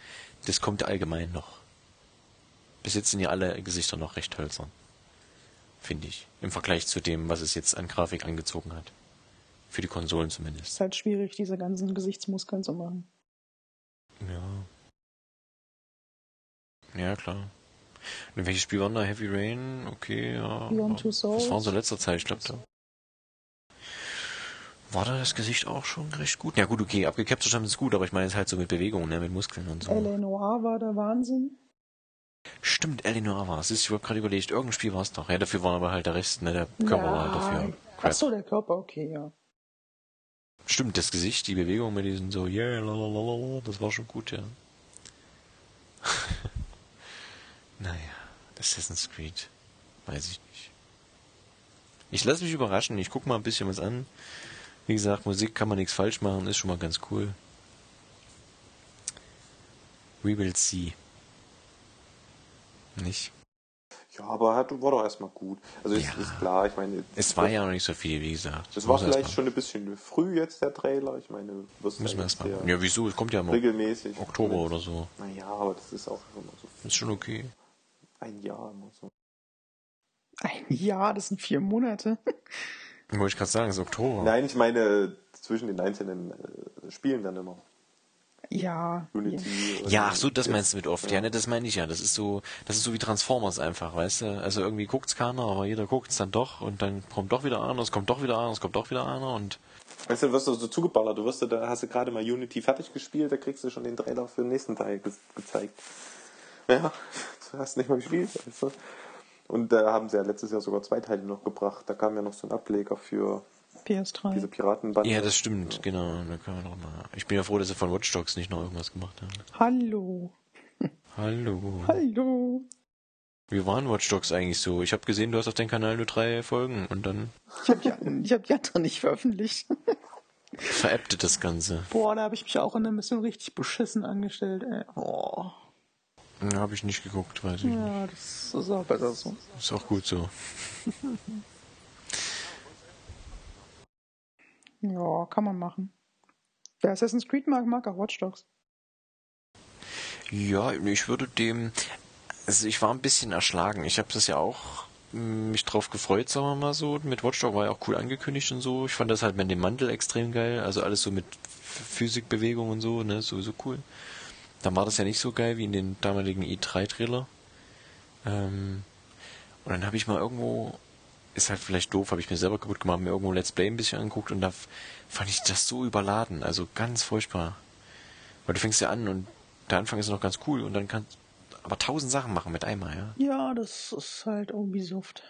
Das kommt allgemein noch. Bis jetzt sind ja alle Gesichter noch recht hölzern. Finde ich. Im Vergleich zu dem, was es jetzt an Grafik angezogen hat. Für die Konsolen zumindest. Ist halt schwierig, diese ganzen Gesichtsmuskeln zu machen. Ja. Ja, klar. Und welches Spiel war da? Heavy Rain? Okay, ja. Beyond Two Souls. Das war so letzter Zeit, ich glaube, da. War da das Gesicht auch schon recht gut? Ja gut, okay, abgecaptured haben es gut, aber ich meine es halt so mit Bewegungen, ne, mit Muskeln und so. L.A. Noir war der Wahnsinn. Stimmt, Eleanor war es. Ich habe gerade überlegt, irgendein Spiel war es doch. Ja, dafür war aber halt der Rest, ne, der Körper ja. war halt dafür. Ach Crap. so, der Körper, okay, ja. Stimmt, das Gesicht, die Bewegung mit diesen so, yeah, lalalala, das war schon gut, ja. *laughs* naja, Assassin's Creed. Weiß ich nicht. Ich lasse mich überraschen, ich guck mal ein bisschen was an. Wie gesagt, Musik kann man nichts falsch machen, ist schon mal ganz cool. We will see. Nicht? Ja, aber hat, war doch erstmal gut. Also ist, Ja. ist klar, ich meine. Es war ja noch nicht so viel, wie gesagt. Das war vielleicht schon ein bisschen früh jetzt, der Trailer. Ich meine, wirst Müssen wir ja erst mal. jetzt Ja, wieso? Es kommt ja mal regelmäßig. Oktober oder so. Naja, aber das ist auch immer so Ist schon okay. ein Jahr immer so. Ein Jahr, das sind vier Monate. Wollte ich gerade sagen, es ist Oktober. Nein, ich meine zwischen den einzelnen äh, Spielen dann immer. Ja. Unity. Ja, ach so, das meinst du mit oft. Ja, ne, das meine ich ja. Das ist so, das ist so wie Transformers einfach, weißt du? Also irgendwie guckt's keiner, aber jeder guckt's dann doch und dann kommt doch wieder einer, es kommt doch wieder einer, es kommt doch wieder einer und Weißt du, wirst du so zugeballert, du wirst du, da hast du gerade mal Unity fertig gespielt, da kriegst du schon den Trailer für den nächsten Teil ge gezeigt. Ja, *laughs* du hast nicht mal gespielt, weißt du. Und da haben sie ja letztes Jahr sogar zwei Teile noch gebracht. Da kam ja noch so ein Ableger für PS3. diese Piratenbande. ja, das stimmt, genau. Da kann man doch mal. Ich bin ja froh, dass sie von Watch Dogs nicht noch irgendwas gemacht haben. Hallo. *laughs* Hallo. Hallo. Wie waren Watch Dogs eigentlich so? Ich habe gesehen, du hast auf deinem Kanal nur drei Folgen und dann Ich habe die, ich hab die anderen nicht veröffentlicht. *laughs* veräppte das Ganze. Boah, da habe ich mich auch in der Mission richtig beschissen angestellt, ey. Oh. Habe ich nicht geguckt, weiß ich nicht. Ja, das ist auch besser so. Ist auch gut so. *laughs* Ja, kann man machen. Wer Assassin's Creed mag, mag auch Watch Dogs. Ja, ich würde dem. Also ich war ein bisschen erschlagen. Ich habe das ja auch mm, mich drauf gefreut, sagen wir mal so. Mit Watchdog war ja auch cool angekündigt und so. Ich fand das halt mit dem Mantel extrem geil. Also alles so mit Ph- Physikbewegung und so, ne, sowieso cool. Dann war das ja nicht so geil wie in den damaligen i3-Trailer. Ähm, und dann habe ich mal irgendwo, ist halt vielleicht doof, habe ich mir selber kaputt gemacht, mir irgendwo Let's Play ein bisschen angeguckt und da fand ich das so überladen. Also ganz furchtbar. Weil du fängst ja an und der Anfang ist noch ganz cool und dann kannst aber tausend Sachen machen mit einmal, ja. Ja, das ist halt Ubisoft.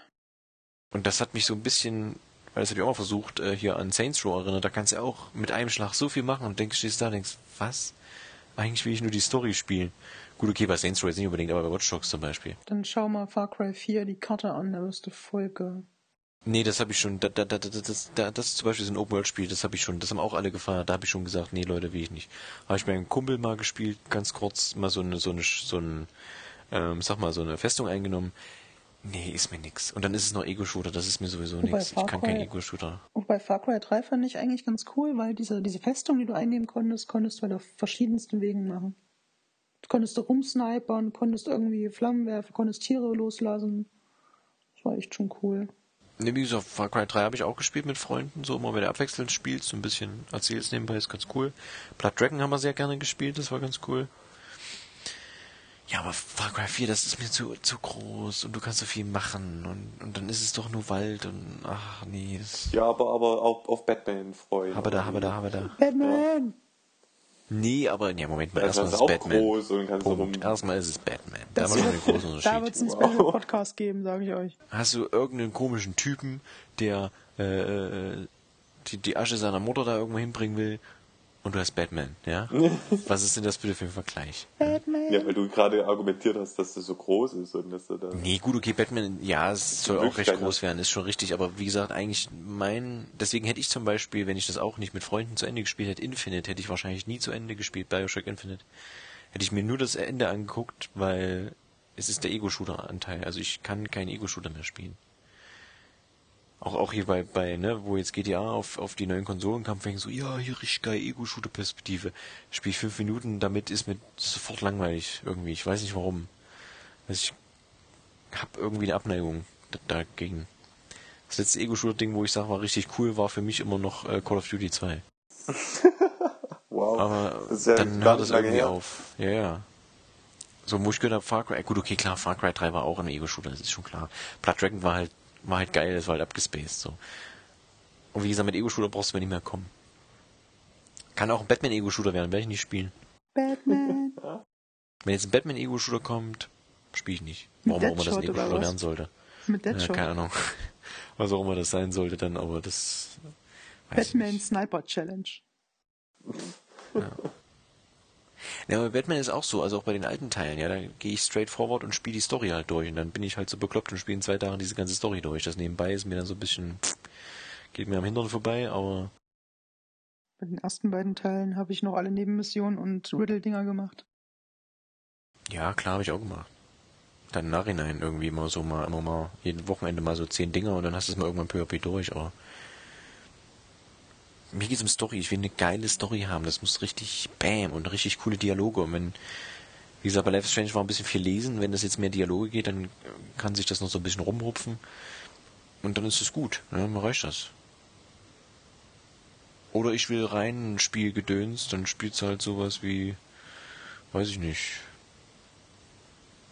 Und das hat mich so ein bisschen, weil das habe ich auch mal versucht, äh, hier an Saints Row erinnert, da kannst du auch mit einem Schlag so viel machen und denkst, stehst da und denkst, was? Eigentlich will ich nur die Story spielen. Gut, okay, bei Saints Row jetzt nicht unbedingt, aber bei Watch Dogs zum Beispiel. Dann schau mal Far Cry 4 die Karte an, da wirst du voll ge... Nee, das habe ich schon, da, da, da, da, das, da, das ist zum Beispiel so ein Open-World-Spiel, das habe ich schon, das haben auch alle gefeiert, da habe ich schon gesagt, nee, Leute, will ich nicht. Habe ich bei einem Kumpel mal gespielt, ganz kurz, mal so eine, so eine, so ein, ähm, sag mal, so eine Festung eingenommen. Nee, ist mir nix. Und dann ist es noch Ego-Shooter, das ist mir sowieso nix. Ich kann kein Ego-Shooter. Und bei Far Cry 3 fand ich eigentlich ganz cool, weil diese, diese Festung, die du einnehmen konntest, konntest du halt auf verschiedensten Wegen machen. Du konntest da rumsnipern, konntest irgendwie Flammen werfen, konntest Tiere loslassen. Das war echt schon cool. Ne, wie gesagt, Far Cry 3 habe ich auch gespielt mit Freunden, so immer wieder abwechselnd spielst, so ein bisschen erzählst nebenbei, ist ganz cool. Blood Dragon haben wir sehr gerne gespielt, das war ganz cool. Ja, Ja, aber Far Cry 4, das ist mir zu, zu groß und du kannst so viel machen und, und dann ist es doch nur Wald und ach nee. Das, Ja, aber, aber auch auf Batman freuen. habe da, habe da, habe da. Batman! Nee, aber, nee, Moment mal, erstmal ist es Batman. groß und kannst so rum. Punkt. Erstmal ist es Batman. Da Das haben wir wird- einen großen Da Unterschied. wird es einen Special Podcast geben, sage ich euch. Hast du irgendeinen komischen Typen, der äh, äh, die, die Asche seiner Mutter da irgendwo hinbringen will und du hast Batman, ja? *laughs* Was ist denn das bitte für ein Vergleich? Batman! Ja, weil du gerade argumentiert hast, dass das so groß ist und dass du da. Nee, gut, okay, Batman, ja, es soll auch recht groß hat. werden, ist schon richtig, aber wie gesagt, eigentlich mein, deswegen hätte ich zum Beispiel, wenn ich das auch nicht mit Freunden zu Ende gespielt hätte, Infinite, hätte ich wahrscheinlich nie zu Ende gespielt, Bioshock Infinite. Hätte ich mir nur das Ende angeguckt, weil es ist der Ego-Shooter-Anteil, also ich kann keinen Ego-Shooter mehr spielen. Auch, auch hier bei, bei, ne, wo jetzt GTA auf, auf die neuen Konsolen kam, fängt so, ja, hier richtig geil, Ego-Shooter-Perspektive. Spiel ich fünf Minuten, damit ist mir sofort langweilig, irgendwie. Ich weiß nicht warum. Also ich hab irgendwie eine Abneigung dagegen. Das letzte Ego-Shooter-Ding, wo ich sage, war richtig cool, war für mich immer noch äh, Call of Duty 2. *laughs* Wow. Aber ja dann hört es irgendwie her. auf. Ja, ja. So, wo ich gehört habe, Far Cry, gut, okay, klar, Far Cry 3 war auch ein Ego-Shooter, das ist schon klar. Blood Dragon war halt, war halt geil, das war halt abgespaced, so. Und wie gesagt, mit Ego-Shooter brauchst du mir nicht mehr kommen. Kann auch ein Batman-Ego-Shooter werden, werde ich nicht spielen. Batman! Wenn jetzt ein Batman-Ego-Shooter kommt, spiele ich nicht. Warum auch immer das ein Ego-Shooter werden sollte. Mit Ja, Deadshot. keine Ahnung. *laughs* Was auch immer das sein sollte dann, aber das weiß ich Batman. Sniper Challenge. Ja, aber Batman ist auch so, also auch bei den alten Teilen, ja, da gehe ich straight forward und spiele die Story halt durch und dann bin ich halt so bekloppt und spiele in zwei Tagen diese ganze Story durch. Das nebenbei ist mir dann so ein bisschen, geht mir am Hintern vorbei, aber Bei den ersten beiden Teilen habe ich noch alle Nebenmissionen und Riddle-Dinger gemacht. ja, klar habe ich auch gemacht. Dann im Nachhinein irgendwie immer so mal, immer mal, jeden Wochenende mal so zehn Dinger und dann hast du es mal irgendwann peu à peu durch, aber mir geht's um Story. Ich will eine geile Story haben. Das muss richtig bam und richtig coole Dialoge. Und wenn, wie gesagt, bei Life is Strange war ein bisschen viel lesen. Wenn das jetzt mehr Dialoge geht, dann kann sich das noch so ein bisschen rumrupfen. Und dann ist es gut. Ja, mir reicht das. Oder ich will rein ein Spiel gedönst, dann spielt's halt sowas wie, weiß ich nicht.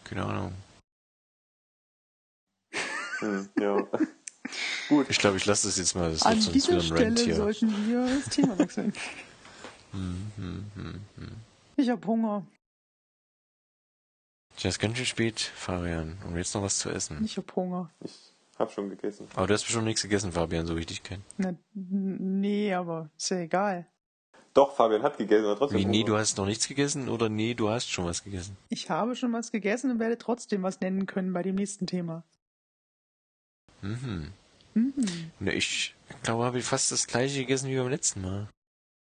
Keine Ahnung. Hm, *laughs* ja. Gut. Ich glaube, ich lasse das jetzt mal. Das An dieser ein Rant Stelle hier. sollten wir das Thema wechseln. Hm, hm, hm, hm. Ich habe Hunger. Tja, ist ganz schön spät, Fabian. Und jetzt noch was zu essen. Ich habe Hunger. Ich hab schon gegessen. Aber du hast bestimmt nichts gegessen, Fabian, so wie ich dich kenne. Nee, aber ist ja egal. Doch, Fabian hat gegessen, aber trotzdem. Wie, nee, Hunger. du hast noch nichts gegessen oder nee, du hast schon was gegessen? Ich habe schon was gegessen und werde trotzdem was nennen können bei dem nächsten Thema. Mhm. Mhm. Ne, ich glaube, habe ich fast das gleiche gegessen wie beim letzten Mal.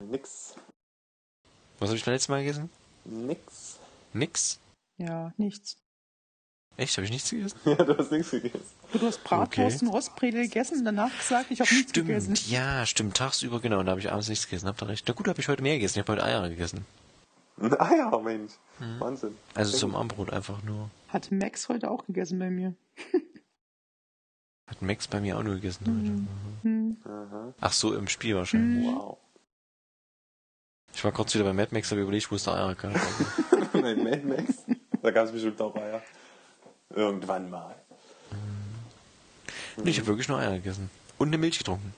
Nix. Was habe ich beim letzten Mal gegessen? Nix. Nix? Ja, nichts. Echt? Habe ich nichts gegessen? *laughs* Ja, du hast nichts gegessen. Du hast Bratwurst Okay. und Rostbredel gegessen und danach gesagt, ich habe nichts gegessen. Stimmt, ja, stimmt. Tagsüber, genau. Und da habe ich abends nichts gegessen. Habt ihr recht. Na gut, habe ich heute mehr gegessen. Ich habe heute Eier gegessen. *laughs* Eier, Mensch. Hm. Wahnsinn. Also Sehr zum. Abendbrot einfach nur. Hat Max heute auch gegessen bei mir. *laughs* Hat Max bei mir auch nur gegessen heute. Hm. Aha. Ach so, im Spiel wahrscheinlich. Mhm. Wow. Ich war kurz wieder bei Mad Max, habe überlegt, wo es da Eier gab. Nein, Mad Max. Da gab es bestimmt auch Eier. Irgendwann mal. nee, ich habe wirklich nur Eier gegessen. Und eine Milch getrunken.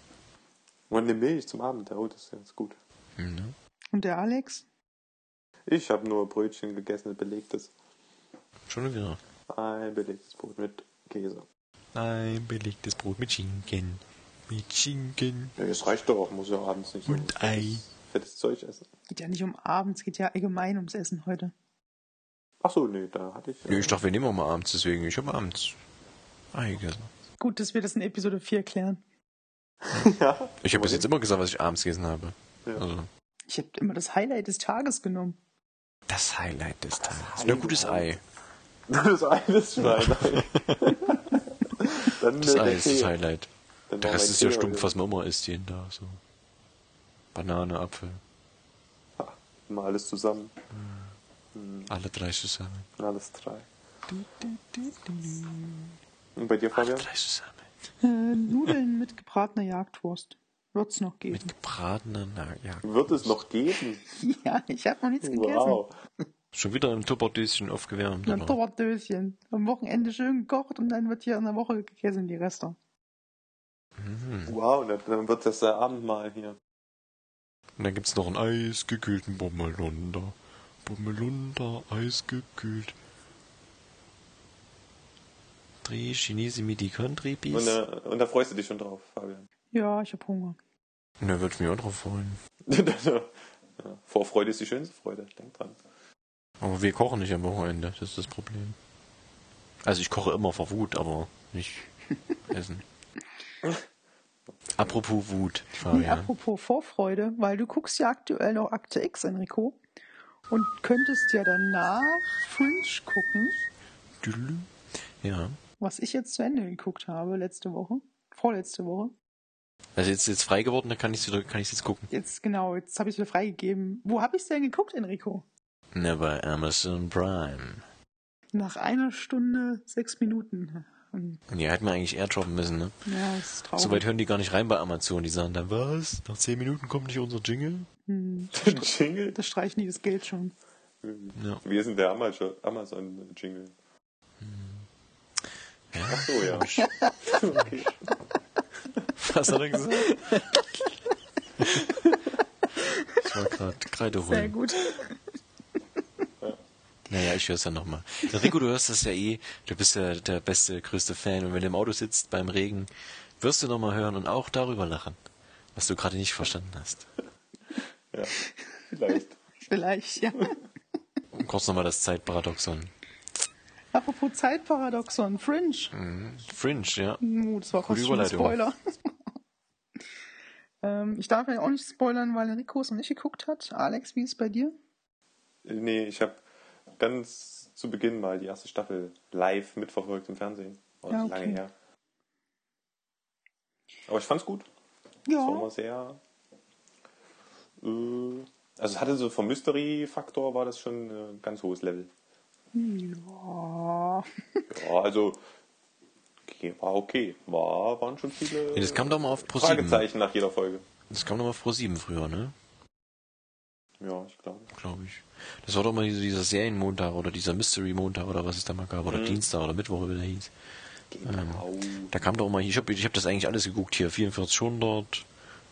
Und eine Milch zum Abend. Oh, das ist ganz gut. Mhm. Und der Alex? Ich habe nur Brötchen gegessen, ein belegtes. Schon wieder. Ein belegtes Brot mit Käse. Ein belegtes Brot mit Schinken. Mit Schinken. Ja, das reicht doch. Muss ja abends nicht so Und Ei. fettes, Zeug essen. Geht ja nicht um abends, geht ja allgemein ums Essen heute. Ach so, nee, da hatte ich. Ja, ich dachte, wir nehmen auch mal abends, deswegen. Ich habe abends Ei gegessen. Gut, dass wir das in Episode 4 klären. *laughs* ja. Ich habe bis jetzt immer gesagt, was ich abends gegessen habe. Ja. Also, Ich habe immer das Highlight des Tages genommen. das Highlight des Tages. Highlight. Ein gutes Ei. Das eine ist Schwein. *laughs* Dann Das Ei ist das. Highlight. Dann Der Rest ist ja stumpf, was man immer isst jeden Tag. So. Banane, Apfel. Ah, Mal alles zusammen. Alle drei zusammen. Alles drei. Und bei dir, Alle Fabian? drei zusammen. Äh, Nudeln mit gebratener Jagdwurst. Wird's noch geben. Mit gebratener Na ja. Wird es noch geben? *laughs* Ja, ich habe noch nichts gegessen. Wow. Schon wieder im Tupperdöschen aufgewärmt. Ein? Tupperdöschen. Am Wochenende schön gekocht und dann wird hier in der Woche gegessen, die Reste. Mhm. Wow, dann- wird das äh, Abendmahl hier. Und dann gibt's noch einen eisgekühlten Bommelunder. Bommelunder, eisgekühlt. Dreh Chinese Midi-Country-Beef. Und, äh, und da freust du dich schon drauf, Fabian. Ja, ich hab Hunger. Und da würde ich mich auch drauf freuen. *laughs* ja. Vorfreude ist die schönste Freude, denk dran. Aber wir kochen nicht am Wochenende, das ist das Problem. Also ich koche immer vor Wut, aber nicht *laughs* essen. Apropos Wut, Nee, Fabian. apropos Vorfreude, weil du guckst ja aktuell noch Akte X, Enrico. Und könntest ja danach Fringe gucken. Ja. was ich jetzt zu Ende geguckt habe letzte Woche. Vorletzte Woche. Also jetzt jetzt frei geworden, da kann ich wieder, kann ich jetzt gucken. Jetzt genau, jetzt habe ich es wieder freigegeben. Wo habe ich es denn geguckt, Enrico? Ne, bei Amazon Prime. Nach einer Stunde, sechs Minuten. Hm, Ja, hätten wir eigentlich eher droppen müssen, ne? Ja, ist traurig. So weit hören die gar nicht rein bei Amazon. Die sagen dann, was? Nach 10 Minuten kommt nicht unser Jingle? Hm, *laughs* Jingle? das streichen die das Geld schon. Ja. Wir sind der Amazon- Amazon-Jingle. ja. Ach so, ja. okay. Was hat er gesagt? *laughs* ich war gerade Kreide Sehr holen. gut. Naja, ich höre es ja nochmal. Rico, du hörst das ja eh. Du bist ja der beste, größte Fan. Und wenn du im Auto sitzt beim Regen, wirst du nochmal hören und auch darüber lachen. Was du gerade nicht verstanden hast. Ja, vielleicht. Vielleicht, ja. Und kurz nochmal das Zeitparadoxon. Apropos Zeitparadoxon, Fringe. Fringe, ja. Uh, das war Gute fast schon ein. Spoiler. *laughs* ähm, ich darf ja auch nicht spoilern, weil Enrico es noch nicht geguckt hat. Alex, wie ist es bei dir? Nee, ich habe ganz zu Beginn mal die erste Staffel live mitverfolgt im Fernsehen. War Ja, schon lange okay. her. Aber ich fand's gut. Es war Ja, immer sehr. Äh, also es hatte so vom Mystery-Faktor war das schon ein ganz hohes Level. ja. Ja, also okay, war okay. War, waren schon viele Nee, das kam doch mal auf Pro7. Fragezeichen nach jeder Folge. Das kam doch mal auf Pro7 früher, ne? Ja, ich glaube. Glaube ich. Das war doch mal dieser, Serienmontag oder dieser Mystery-Montag oder was es da mal gab. Oder Mhm. Dienstag oder Mittwoch, wie der hieß. Genau. Da kam doch mal, ich habe ich hab das eigentlich alles geguckt hier, 4400,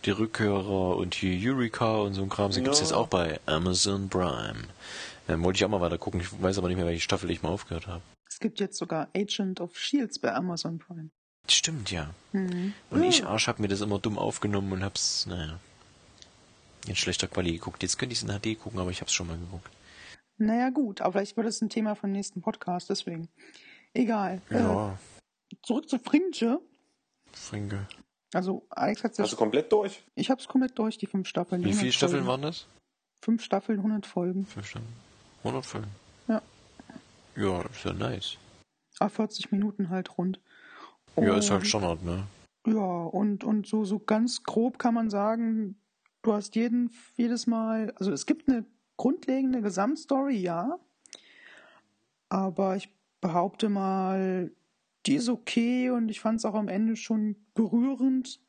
die Rückhörer und hier Eureka und so ein Kram. Sie gibt's Ja. jetzt auch bei Amazon Prime. Ähm, wollte ich auch mal weiter gucken, ich weiß aber nicht mehr, welche Staffel ich mal aufgehört habe. Es gibt jetzt sogar Agent of Shields bei Amazon Prime. Stimmt, ja. Mhm. Und ich, Arsch, hab mir das immer dumm aufgenommen und hab's, naja, in schlechter Quali geguckt. Jetzt könnte ich es in HD gucken, aber ich hab's schon mal geguckt. Naja, gut, aber vielleicht wird es ein Thema den nächsten Podcast, deswegen. Egal. Ja, Äh, zurück zu Fringe. Frinke. Also, Alex hat Hast du komplett durch? Ich hab's komplett durch, die fünf Staffeln. Wie 100 viele Staffeln Folgen. waren das? Fünf Staffeln, 100 Folgen. Fünf Staffeln. 100 Folgen. Ja. Ja, ist ja nice. Ah, 40 Minuten halt rund. Ja, ist halt Und- Standard, ne? Ja, und, und so, so ganz grob kann man sagen, du hast jeden, jedes Mal, also es gibt eine grundlegende Gesamtstory, ja. Aber ich behaupte mal, die ist okay und ich fand es auch am Ende schon berührend,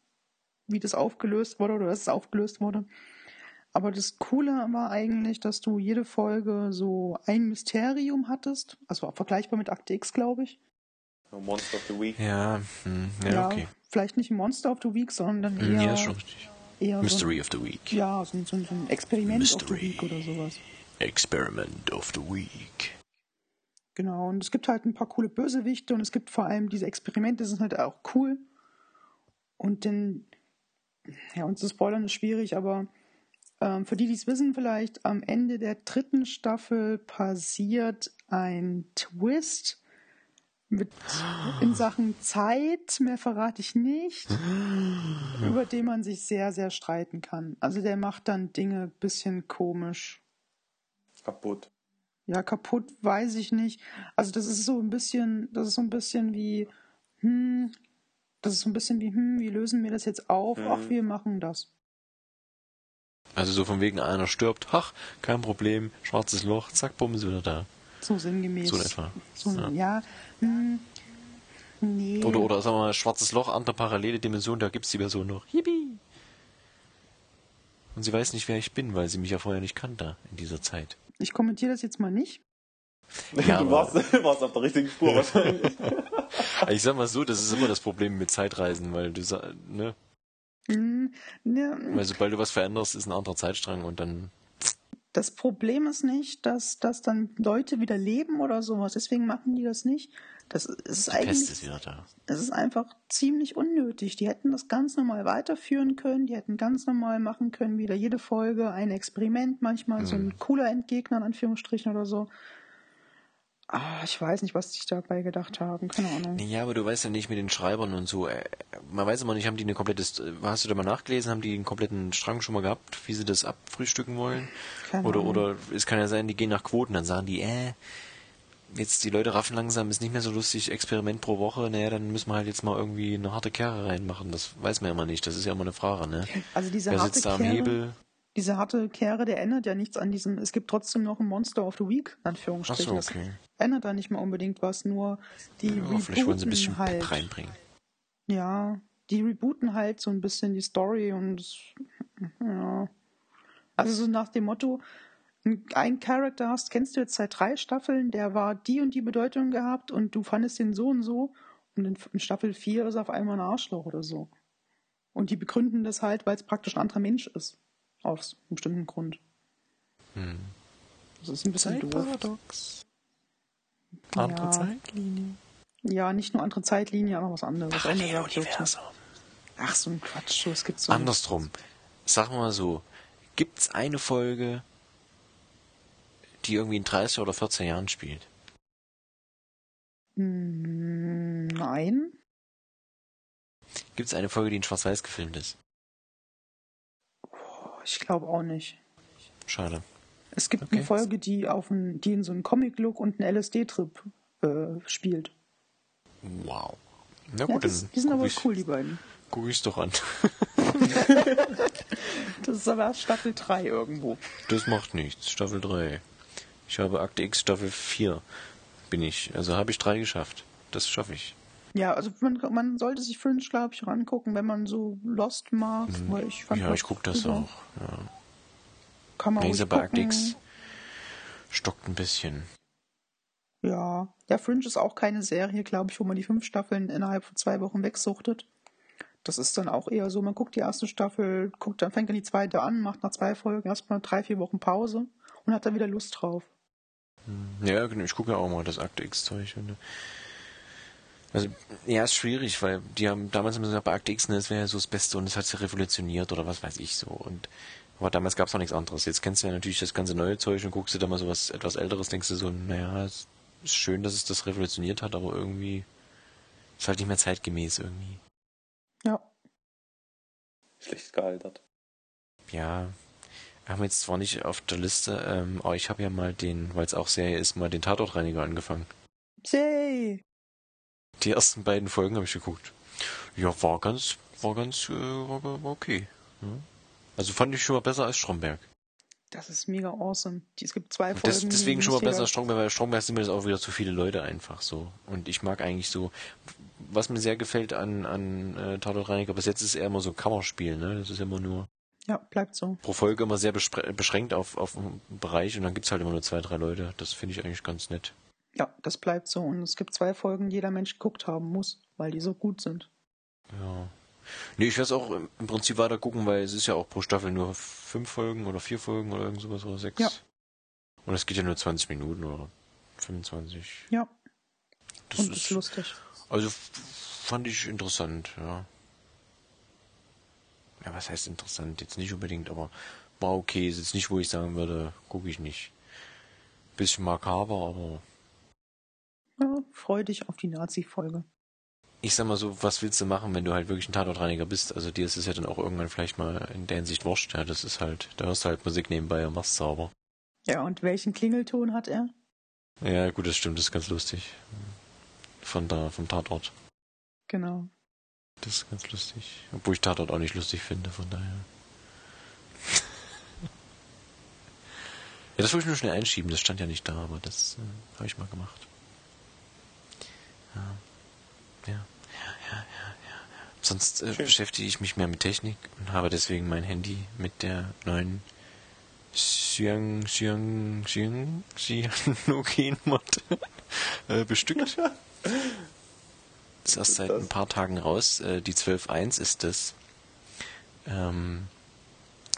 wie das aufgelöst wurde oder dass es aufgelöst wurde. Aber das Coole war eigentlich, dass du jede Folge so ein Mysterium hattest, also auch vergleichbar mit Akte X, glaube ich. Monster of the Week. Ja, hm, ja, okay. Vielleicht nicht ein Monster of the Week, sondern Hm, eher, Ja, Mystery of the Week. Ja, so, ein- so, ein- Experiment of Mystery. the Week oder sowas. Experiment of the Week. Genau, und es gibt halt ein paar coole Bösewichte und es gibt vor allem diese Experimente, die sind halt auch cool. Und dann, ja, uns zu spoilern ist schwierig, aber ähm, für die, die es wissen, vielleicht am Ende der dritten Staffel passiert ein Twist mit in Sachen Zeit, mehr verrate ich nicht, *gasps* über den man sich sehr, sehr streiten kann. Also der macht dann Dinge ein bisschen komisch. Kaputt. Ja, kaputt weiß ich nicht. Also das ist so ein bisschen, das ist so ein bisschen wie, hm, das ist so ein bisschen wie, hm, wie lösen wir das jetzt auf? Mhm. Ach, wir machen das. Also so von wegen einer stirbt, ach, kein Problem, schwarzes Loch, zack, bumm, ist wieder da. So sinngemäß. So in etwa. So, Ja. ja. hm, nee. Oder, oder sagen wir mal, schwarzes Loch, andere parallele Dimension, da gibt's die Person noch. Yippie! Und sie weiß nicht, wer ich bin, weil sie mich ja vorher nicht kannte in dieser Zeit. Ich kommentiere das jetzt mal nicht. Ja, du warst, warst auf der richtigen Spur *laughs* wahrscheinlich. Ich sag mal so, das ist immer das Problem mit Zeitreisen, weil du ne, Hm, ne, weil sobald du was veränderst, ist ein anderer Zeitstrang und dann Das Problem ist nicht, dass, dass dann Leute wieder leben oder sowas. Deswegen machen die das nicht. Das ist die Pest eigentlich, ist wieder da. es ist einfach ziemlich unnötig. Die hätten das ganz normal weiterführen können. Die hätten ganz normal machen können, wieder jede Folge ein Experiment, manchmal so Mhm. ein cooler Endgegner in Anführungsstrichen oder so. Ah, ich weiß nicht, was die sich dabei gedacht haben. Keine Ahnung. Ja, aber du weißt ja nicht mit den Schreibern und so. äh, Man weiß immer nicht, haben die eine komplette, St- hast du da mal nachgelesen, haben die einen kompletten Strang schon mal gehabt, wie sie das abfrühstücken wollen? Keine Oder, Ahnung. oder es kann ja sein, die gehen nach Quoten, dann sagen die, äh, jetzt die Leute raffen langsam, ist nicht mehr so lustig, Experiment pro Woche, naja, dann müssen wir halt jetzt mal irgendwie eine harte Kerre reinmachen. Das weiß man ja immer nicht, das ist ja immer eine Frage, ne? Also diese Wer harte sitzt da am Kehre, Hebel? Diese harte Kehre, der ändert ja nichts an diesem, es gibt trotzdem noch ein Monster of the Week, in Ach Anführungsstrichen. so, Das okay. ändert da nicht mal unbedingt was, nur die Ja, vielleicht wollen sie ein bisschen Pep halt. reinbringen. Ja, die rebooten halt so ein bisschen die Story und ja. Also so nach dem Motto, ein- Charakter hast, kennst du jetzt seit drei Staffeln, der war die und die Bedeutung gehabt und du fandest den so und so und in, in Staffel 4 ist er auf einmal ein Arschloch oder so. Und die begründen das halt, weil es praktisch ein anderer Mensch ist. Aus einem bestimmten Grund. Hm. Das ist ein bisschen doof. Zeitparadox. Andere Ja. Zeitlinie. Ja, nicht nur andere Zeitlinie, auch noch was anderes. Paralleluniversum. Ach, so ein Quatsch. Es gibt so Andersrum. Sagen wir mal so. Gibt's eine Folge, die irgendwie in 30 oder 14 Jahren spielt? Mm, Nein. Gibt's eine Folge, die in Schwarz-Weiß gefilmt ist? Ich glaube auch nicht. Schade. Es gibt Okay. eine Folge, die auf ein, die in so einem Comic-Look und einen LSD-Trip äh, spielt. Wow. Na Ja, gut, das, dann die sind aber ich, cool, die beiden. guck ich's doch an. *laughs* Das ist aber erst Staffel 3 irgendwo. Das macht nichts. Staffel 3. Ich habe Akte X Staffel 4. Bin ich. Also habe ich drei geschafft. Das schaffe ich. Ja, also man, man sollte sich Fringe, glaube ich, rangucken, wenn man so Lost mag. Weil ich fand Mhm. ja, ich gucke das auch. Ja. Kann man Nee, ruhig ist aber Akte gucken. X stockt ein bisschen. Ja, ja, Fringe ist auch keine Serie, glaube ich, wo man die fünf Staffeln innerhalb von zwei Wochen wegsuchtet. Das ist dann auch eher so, man guckt die erste Staffel, guckt dann fängt dann die zweite an, macht nach zwei Folgen erstmal drei, vier Wochen Pause und hat dann wieder Lust drauf. Ja, genau. Ich gucke ja auch mal das Akte X-Zeug. äh, Also, ja, ist schwierig, weil die haben damals immer gesagt, bei Akte X, ne, das wäre ja so das Beste und es hat sich revolutioniert oder was weiß ich so. Und aber damals gab es noch nichts anderes. Jetzt kennst du ja natürlich das ganze neue Zeug und guckst du da mal so was etwas Älteres, denkst du so, naja, es ist schön, dass es das revolutioniert hat, aber irgendwie ist halt nicht mehr zeitgemäß irgendwie. Ja. Schlecht gealtert. Ja, wir haben jetzt zwar nicht auf der Liste, ähm, aber ich habe ja mal den, weil es auch Serie ist, mal den Tatortreiniger angefangen. Yay! Die ersten beiden Folgen habe ich geguckt. Ja, war ganz, war ganz, äh, war, war okay. Ja. Also fand ich schon mal besser als Stromberg. Das ist mega awesome. Es gibt zwei Folgen. Das, deswegen schon mal besser als Stromberg, weil Stromberg sind mir das auch wieder zu viele Leute einfach so. Und ich mag eigentlich so, was mir sehr gefällt an, an äh, Tatortreiniger, bis jetzt ist eher immer so Kammerspiel, ne? Das ist immer nur Ja, bleibt so. pro Folge immer sehr beschränkt auf, auf einen Bereich und dann gibt's halt immer nur zwei, drei Leute. Das finde ich eigentlich ganz nett. Ja, das bleibt so. Und es gibt zwei Folgen, die jeder Mensch geguckt haben muss, weil die so gut sind. Ja. Nee, ich werde es auch im Prinzip weiter gucken, weil es ist ja auch pro Staffel nur fünf Folgen oder vier Folgen oder irgend sowas oder sechs. Ja. Und es geht ja nur 20 Minuten oder 25. Ja, Das und ist, ist lustig. also fand ich interessant, ja. Ja, was heißt interessant? Jetzt nicht unbedingt, aber war okay. Ist jetzt nicht, wo ich sagen würde, gucke ich nicht. Bisschen makaber, aber Ja, freu dich auf die Nazi-Folge. ich sag mal so, was willst du machen, wenn du halt wirklich ein Tatortreiniger bist? Also dir ist es ja dann auch irgendwann vielleicht mal in der Hinsicht wurscht. Ja, das ist halt, da hörst du halt Musik nebenbei und machst sauber. Ja, und welchen Klingelton hat er? Ja, gut, das stimmt, das ist ganz lustig. Von da, vom Tatort. Genau. Das ist ganz lustig. Obwohl ich Tatort auch nicht lustig finde, von daher. *laughs* ja, das wollte ich nur schnell einschieben, das stand ja nicht da, aber das äh, habe ich mal gemacht. Ja. Ja, ja, ja, ja. Sonst äh, beschäftige ich mich mehr mit Technik und habe deswegen mein Handy mit der neuen Xiang, Xiang, Xiang, Cyanogen-Mod *laughs* äh, bestückt. Ist erst seit ein paar Tagen raus. Äh, die 12.1 ist das. Ähm,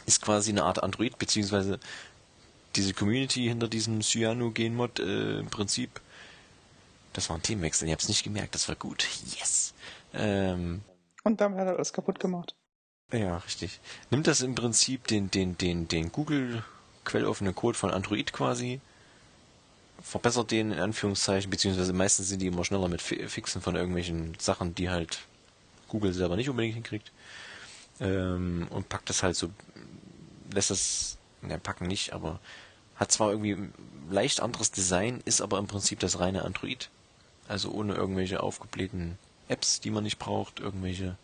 ist quasi eine Art Android, beziehungsweise diese Community hinter diesem Cyanogen-Mod äh, im Prinzip. Das war ein Themenwechsel, ich hab's nicht gemerkt, das war gut. Yes! Ähm, Und damit hat er alles kaputt gemacht. ja, richtig. Nimmt das im Prinzip den, den, den, den Google quelloffenen Code von Android quasi, verbessert den in Anführungszeichen, beziehungsweise meistens sind die immer schneller mit Fi- Fixen von irgendwelchen Sachen, die halt Google selber nicht unbedingt hinkriegt. Ähm, und packt das halt so, lässt das, ne, packen nicht, aber hat zwar irgendwie ein leicht anderes Design, ist aber im Prinzip das reine Android. Also ohne irgendwelche aufgeblähten Apps, die man nicht braucht, irgendwelche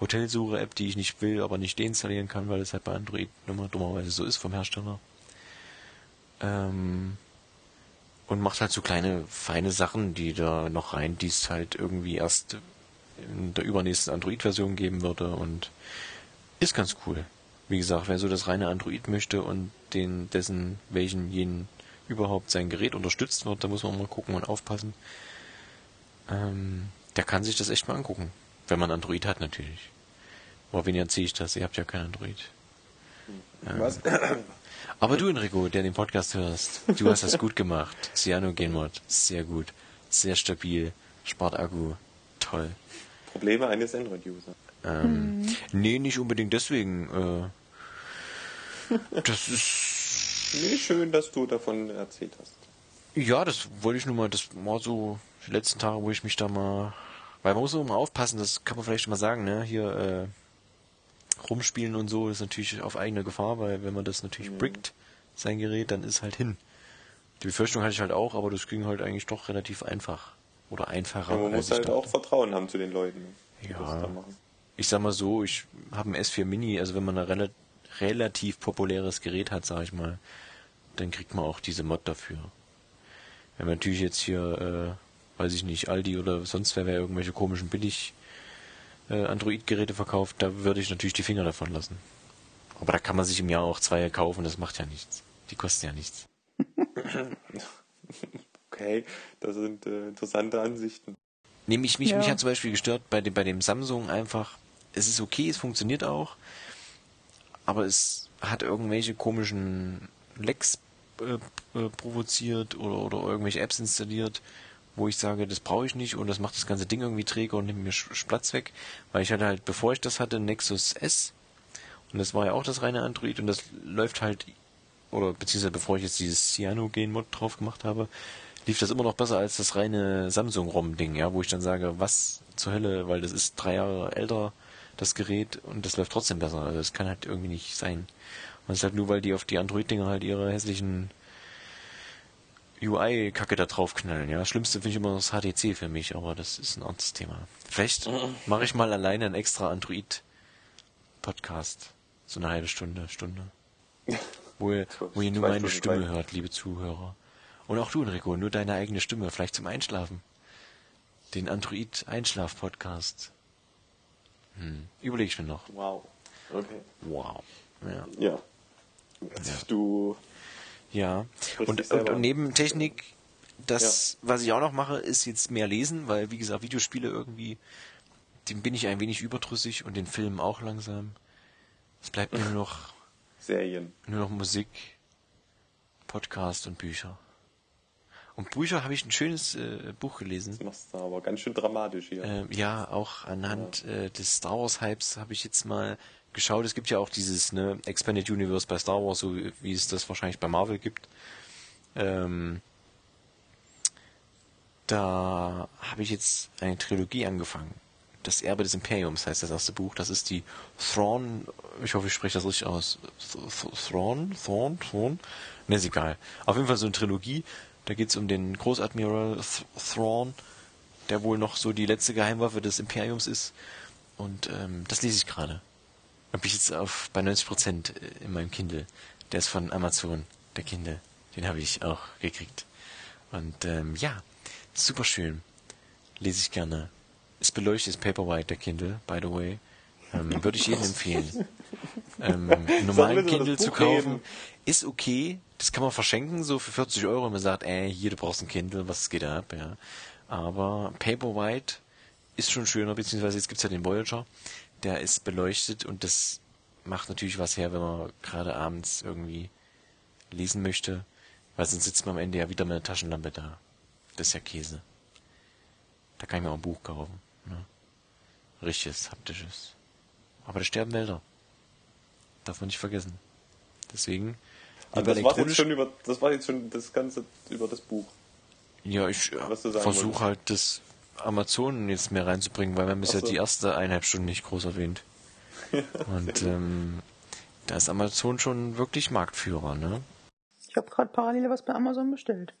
Hotelsuche-App, die ich nicht will, aber nicht deinstallieren kann, weil es halt bei Android nummer dummerweise so ist vom Hersteller. Ähm, und macht halt so kleine, feine Sachen, die da noch rein, die es halt irgendwie erst in der übernächsten Android-Version geben würde und ist ganz cool. Wie gesagt, wer so das reine Android möchte und den, dessen, welchen jenen überhaupt sein Gerät unterstützt wird, da muss man mal gucken und aufpassen. Ähm, der kann sich das echt mal angucken. Wenn man Android hat, natürlich. Aber wen erzähle ich das? Ihr habt ja kein Android. Was? *coughs* Aber du, Enrico, der den Podcast hörst, du hast das gut gemacht. Cyanogen-Mod, sehr gut. Sehr stabil. Spart Akku. Toll. Probleme eines Android-Users. Ähm, Nee, nicht unbedingt deswegen. Äh, das ist. *laughs* Nee, schön, dass du davon erzählt hast. Ja, das wollte ich nur mal. Das war so die letzten Tage, wo ich mich da mal. Weil man muss auch mal aufpassen, das kann man vielleicht schon mal sagen, ne? Hier, äh, rumspielen und so ist natürlich auf eigene Gefahr, weil wenn man das natürlich Mhm. brickt, sein Gerät, dann ist halt hin. Die Befürchtung hatte ich halt auch, aber das ging halt eigentlich doch relativ einfach. Oder einfacher. Aber man muss halt dachte. auch Vertrauen haben zu den Leuten, ne, die Ja. das da machen. ich sag mal so, ich habe ein S4 Mini, also wenn man ein rela relativ populäres Gerät hat, sag ich mal, dann kriegt man auch diese Mod dafür. Wenn man natürlich jetzt hier, äh, weiß ich nicht, Aldi oder sonst wer, wer irgendwelche komischen billig äh, Android-Geräte verkauft, da würde ich natürlich die Finger davon lassen. Aber da kann man sich im Jahr auch zwei kaufen, das macht ja nichts. Die kosten ja nichts. *laughs* Okay, das sind äh, interessante Ansichten. Nee, mich, mich, Ja. mich hat zum Beispiel gestört bei dem, bei dem Samsung einfach, es ist okay, es funktioniert auch, aber es hat irgendwelche komischen Lecks äh, äh, provoziert oder, oder irgendwelche Apps installiert, wo ich sage, das brauche ich nicht und das macht das ganze Ding irgendwie träger und nimmt mir Platz weg, weil ich hatte halt, bevor ich das hatte, Nexus S und das war ja auch das reine Android und das läuft halt, oder beziehungsweise bevor ich jetzt dieses Cyanogen-Mod drauf gemacht habe, lief das immer noch besser als das reine Samsung-ROM-Ding, ja, wo ich dann sage, was zur Hölle, weil das ist drei Jahre älter, das Gerät, und das läuft trotzdem besser. Also das kann halt irgendwie nicht sein. Und es ist halt nur, weil die auf die Android-Dinger halt ihre hässlichen UI-Kacke da draufknallen, ja. Schlimmste finde ich immer das HTC für mich, aber das ist ein anderes Thema. Vielleicht mache ich mal alleine einen extra Android-Podcast. So eine halbe Stunde, Stunde. Wo ihr, *laughs* wo ihr nur meine Stimme hört, liebe Zuhörer. Und auch du, Enrico, nur deine eigene Stimme, vielleicht zum Einschlafen. Den Android-Einschlaf-Podcast. Hm. Überleg ich mir noch. Wow. Okay. Wow. Ja. Ja. Du. Ja. Und, und, und neben Technik, das, was ich auch noch mache, ist jetzt mehr lesen, weil, wie gesagt, Videospiele irgendwie, dem bin ich ein wenig überdrüssig und den Filmen auch langsam. Es bleibt mir nur noch, *laughs* Serien. nur noch Musik, Podcast und Bücher. Und Bücher habe ich ein schönes äh, Buch gelesen. Das machst du aber ganz schön dramatisch hier. Ähm, ja, auch anhand äh, des Star Wars Hypes habe ich jetzt mal geschaut. Es gibt ja auch dieses ne, Expanded Universe bei Star Wars, so wie es das wahrscheinlich bei Marvel gibt. Ähm, da habe ich jetzt eine Trilogie angefangen. Das Erbe des Imperiums heißt das erste Buch. Das ist die Thrawn, ich hoffe, ich spreche das richtig aus. Th- Th- Thrawn? Thrawn? Thrawn? Ne, ist egal. Auf jeden Fall so eine Trilogie. Da geht es um den Großadmiral Th- Thrawn, der wohl noch so die letzte Geheimwaffe des Imperiums ist. Und ähm, das lese ich gerade. Hab ich jetzt auf bei 90 Prozent in meinem Kindle. Der ist von Amazon, der Kindle. Den habe ich auch gekriegt. Und ähm, ja, super schön. Lese ich gerne. Ist beleuchtet, ist Paperwhite, der Kindle, by the way. Ähm, *laughs* Würde ich jedem empfehlen. Ähm, einen normalen Kindle zu kaufen reden. ist okay. Das kann man verschenken, so für 40 Euro, wenn man sagt, ey, hier, du brauchst ein Kindle, was geht da ab, ja. Aber Paperwhite ist schon schöner, beziehungsweise jetzt gibt's ja den Voyager, der ist beleuchtet und das macht natürlich was her, wenn man gerade abends irgendwie lesen möchte, weil sonst sitzt man am Ende ja wieder mit einer Taschenlampe da. Das ist ja Käse. Da kann ich mir auch ein Buch kaufen. Ne? Richtiges, haptisches. Aber da sterben Wälder. Darf man nicht vergessen. Deswegen. Also lieber das, war jetzt schon über, das war jetzt schon das Ganze über das Buch. Ja, ich versuche halt das Amazon jetzt mehr reinzubringen, weil wir haben bisher so. die erste eineinhalb Stunden nicht groß erwähnt. *laughs* Und ähm, da ist Amazon schon wirklich Marktführer, ne? Ich habe gerade parallel was bei Amazon bestellt.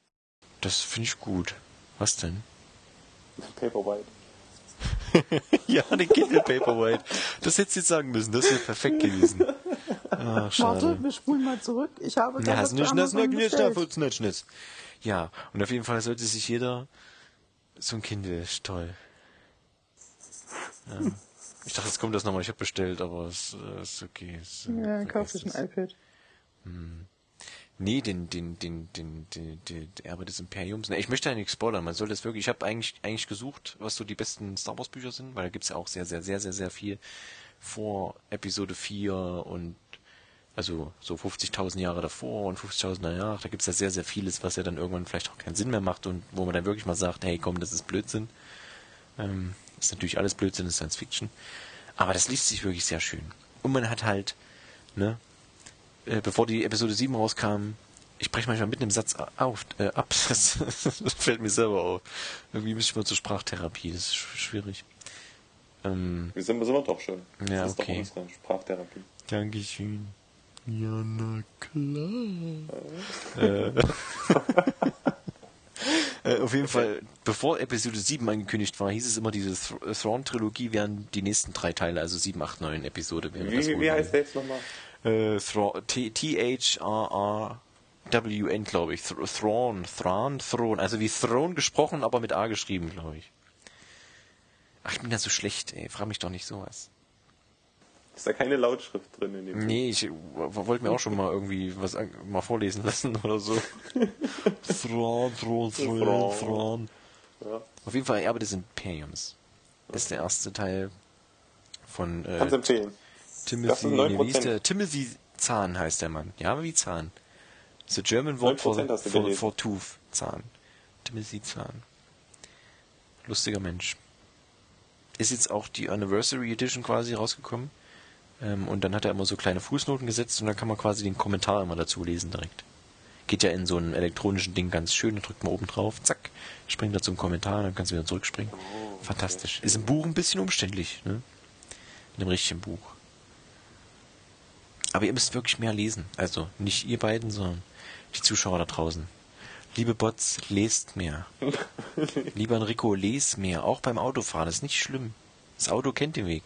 Das finde ich gut. Was denn? Paperwhite. *laughs* ja, den Kindle Paperwhite. Das hättest du jetzt sagen müssen. Das wäre perfekt gewesen. Ach, schade. Warte, wir spulen mal zurück. Ich habe Ja, gerade hast was nicht, bei das Amazon nicht, bestellt. nicht, nicht. Ja, und auf jeden Fall sollte sich jeder so ein Kindle ist toll. *laughs* Ja. Ich dachte, jetzt kommt das nochmal. Ich habe bestellt, aber es äh, ist okay. Es, äh, Ja, kauf dich ein iPad. Nee, den, den, den, den, den, den, der Erbe des Imperiums. Nee, ich möchte ja nichts spoilern. Man soll das wirklich. Ich habe eigentlich, eigentlich gesucht, was so die besten Star Wars Bücher sind, weil da gibt's ja auch sehr, sehr, sehr, sehr, sehr viel vor Episode 4 und also so 50.000 Jahre davor und 50.000 danach. Da gibt's ja sehr, sehr vieles, was ja dann irgendwann vielleicht auch keinen Sinn mehr macht und wo man dann wirklich mal sagt, hey, komm, das ist Blödsinn. Ähm, ist natürlich alles Blödsinn, ist Science Fiction. Aber das liest sich wirklich sehr schön. Und man hat halt, ne, äh, bevor die Episode 7 rauskam, ich breche manchmal mitten im Satz auf, äh, ab. Das, *laughs* das fällt mir selber auf. Irgendwie müsste ich mal zur Sprachtherapie, das ist sch- schwierig. Ähm, Wir sind, sind wir doch schon. Ja, das ist okay. doch unsere Sprachtherapie. Dankeschön. Ja, na klar. äh, *laughs* äh, auf jeden Fall, bevor Episode 7 angekündigt war, hieß es immer, diese Th Thrawn-Trilogie wären die nächsten drei Teile, also 7, 8, 9 Episode. Wie, wie heißt der jetzt nochmal? Äh, T-H-R-R-W-N, glaube ich. Th Thrawn, Thrawn, Thrawn. Also wie Throne gesprochen, aber mit A geschrieben, glaube ich. Ach, ich bin ja so schlecht, ey. Frag mich doch nicht sowas. Ist da keine Lautschrift drin in dem Buch? Nee, ich wollte mir auch schon mal irgendwie was mal vorlesen lassen *laughs* oder so. Thrawn, Thrawn, Thrawn, Thrawn. Thrawn. Ja. Auf jeden Fall Erbe des Imperiums. Das ist der erste Teil von äh, empfehlen. Timothy, nee, wie hieß 9%. der? Timothy Zahn heißt der Mann. Ja, wie Zahn. Der German Wort 9% for, for, for Tooth. Zahn. Timothy Zahn. Lustiger Mensch. Ist jetzt auch die Anniversary Edition quasi rausgekommen. Ähm, und dann hat er immer so kleine Fußnoten gesetzt und dann kann man quasi den Kommentar immer dazu lesen direkt. Geht ja in so einem elektronischen Ding ganz schön, da drückt man oben drauf, zack, springt da zum Kommentar, dann kannst du wieder zurückspringen. Fantastisch. Ist im Buch ein bisschen umständlich, ne? In dem richtigen Buch. Aber ihr müsst wirklich mehr lesen. Also nicht ihr beiden, sondern die Zuschauer da draußen. Liebe Bots, lest mehr. *laughs* Lieber Enrico, les mehr. Auch beim Autofahren. Das ist nicht schlimm. Das Auto kennt den Weg.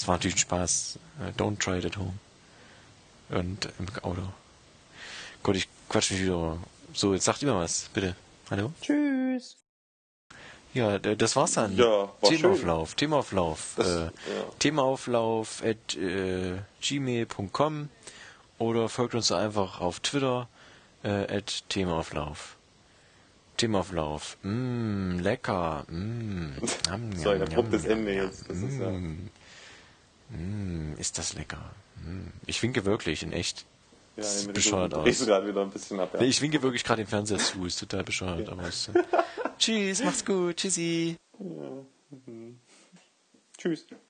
Es war natürlich ein Spaß. Äh, Don't try it at home. Und im Auto. Gott, ich quatsch mich wieder. So, jetzt sagt immer was, bitte. Hallo? Tschüss. Ja, das war's dann. Ja, war Themaauflauf, Themaauflauf. Das- äh, ja. Themaauflauf at äh, gmail.com oder folgt uns einfach auf Twitter äh, at Themaauflauf. Themaauflauf. Mmm, lecker. Mmm. So ein abruptes Ende jetzt. Das ist ja. Mm. Ist das lecker. Mm. Ich winke wirklich, in echt. Ja, Das sieht bescheuert aus. gerade wieder ein bisschen ab. Ja. Nee, ich winke wirklich gerade den Fernseher zu, ist total bescheuert, aber ist, Tschüss, macht's gut, tschüssi. Tschüss.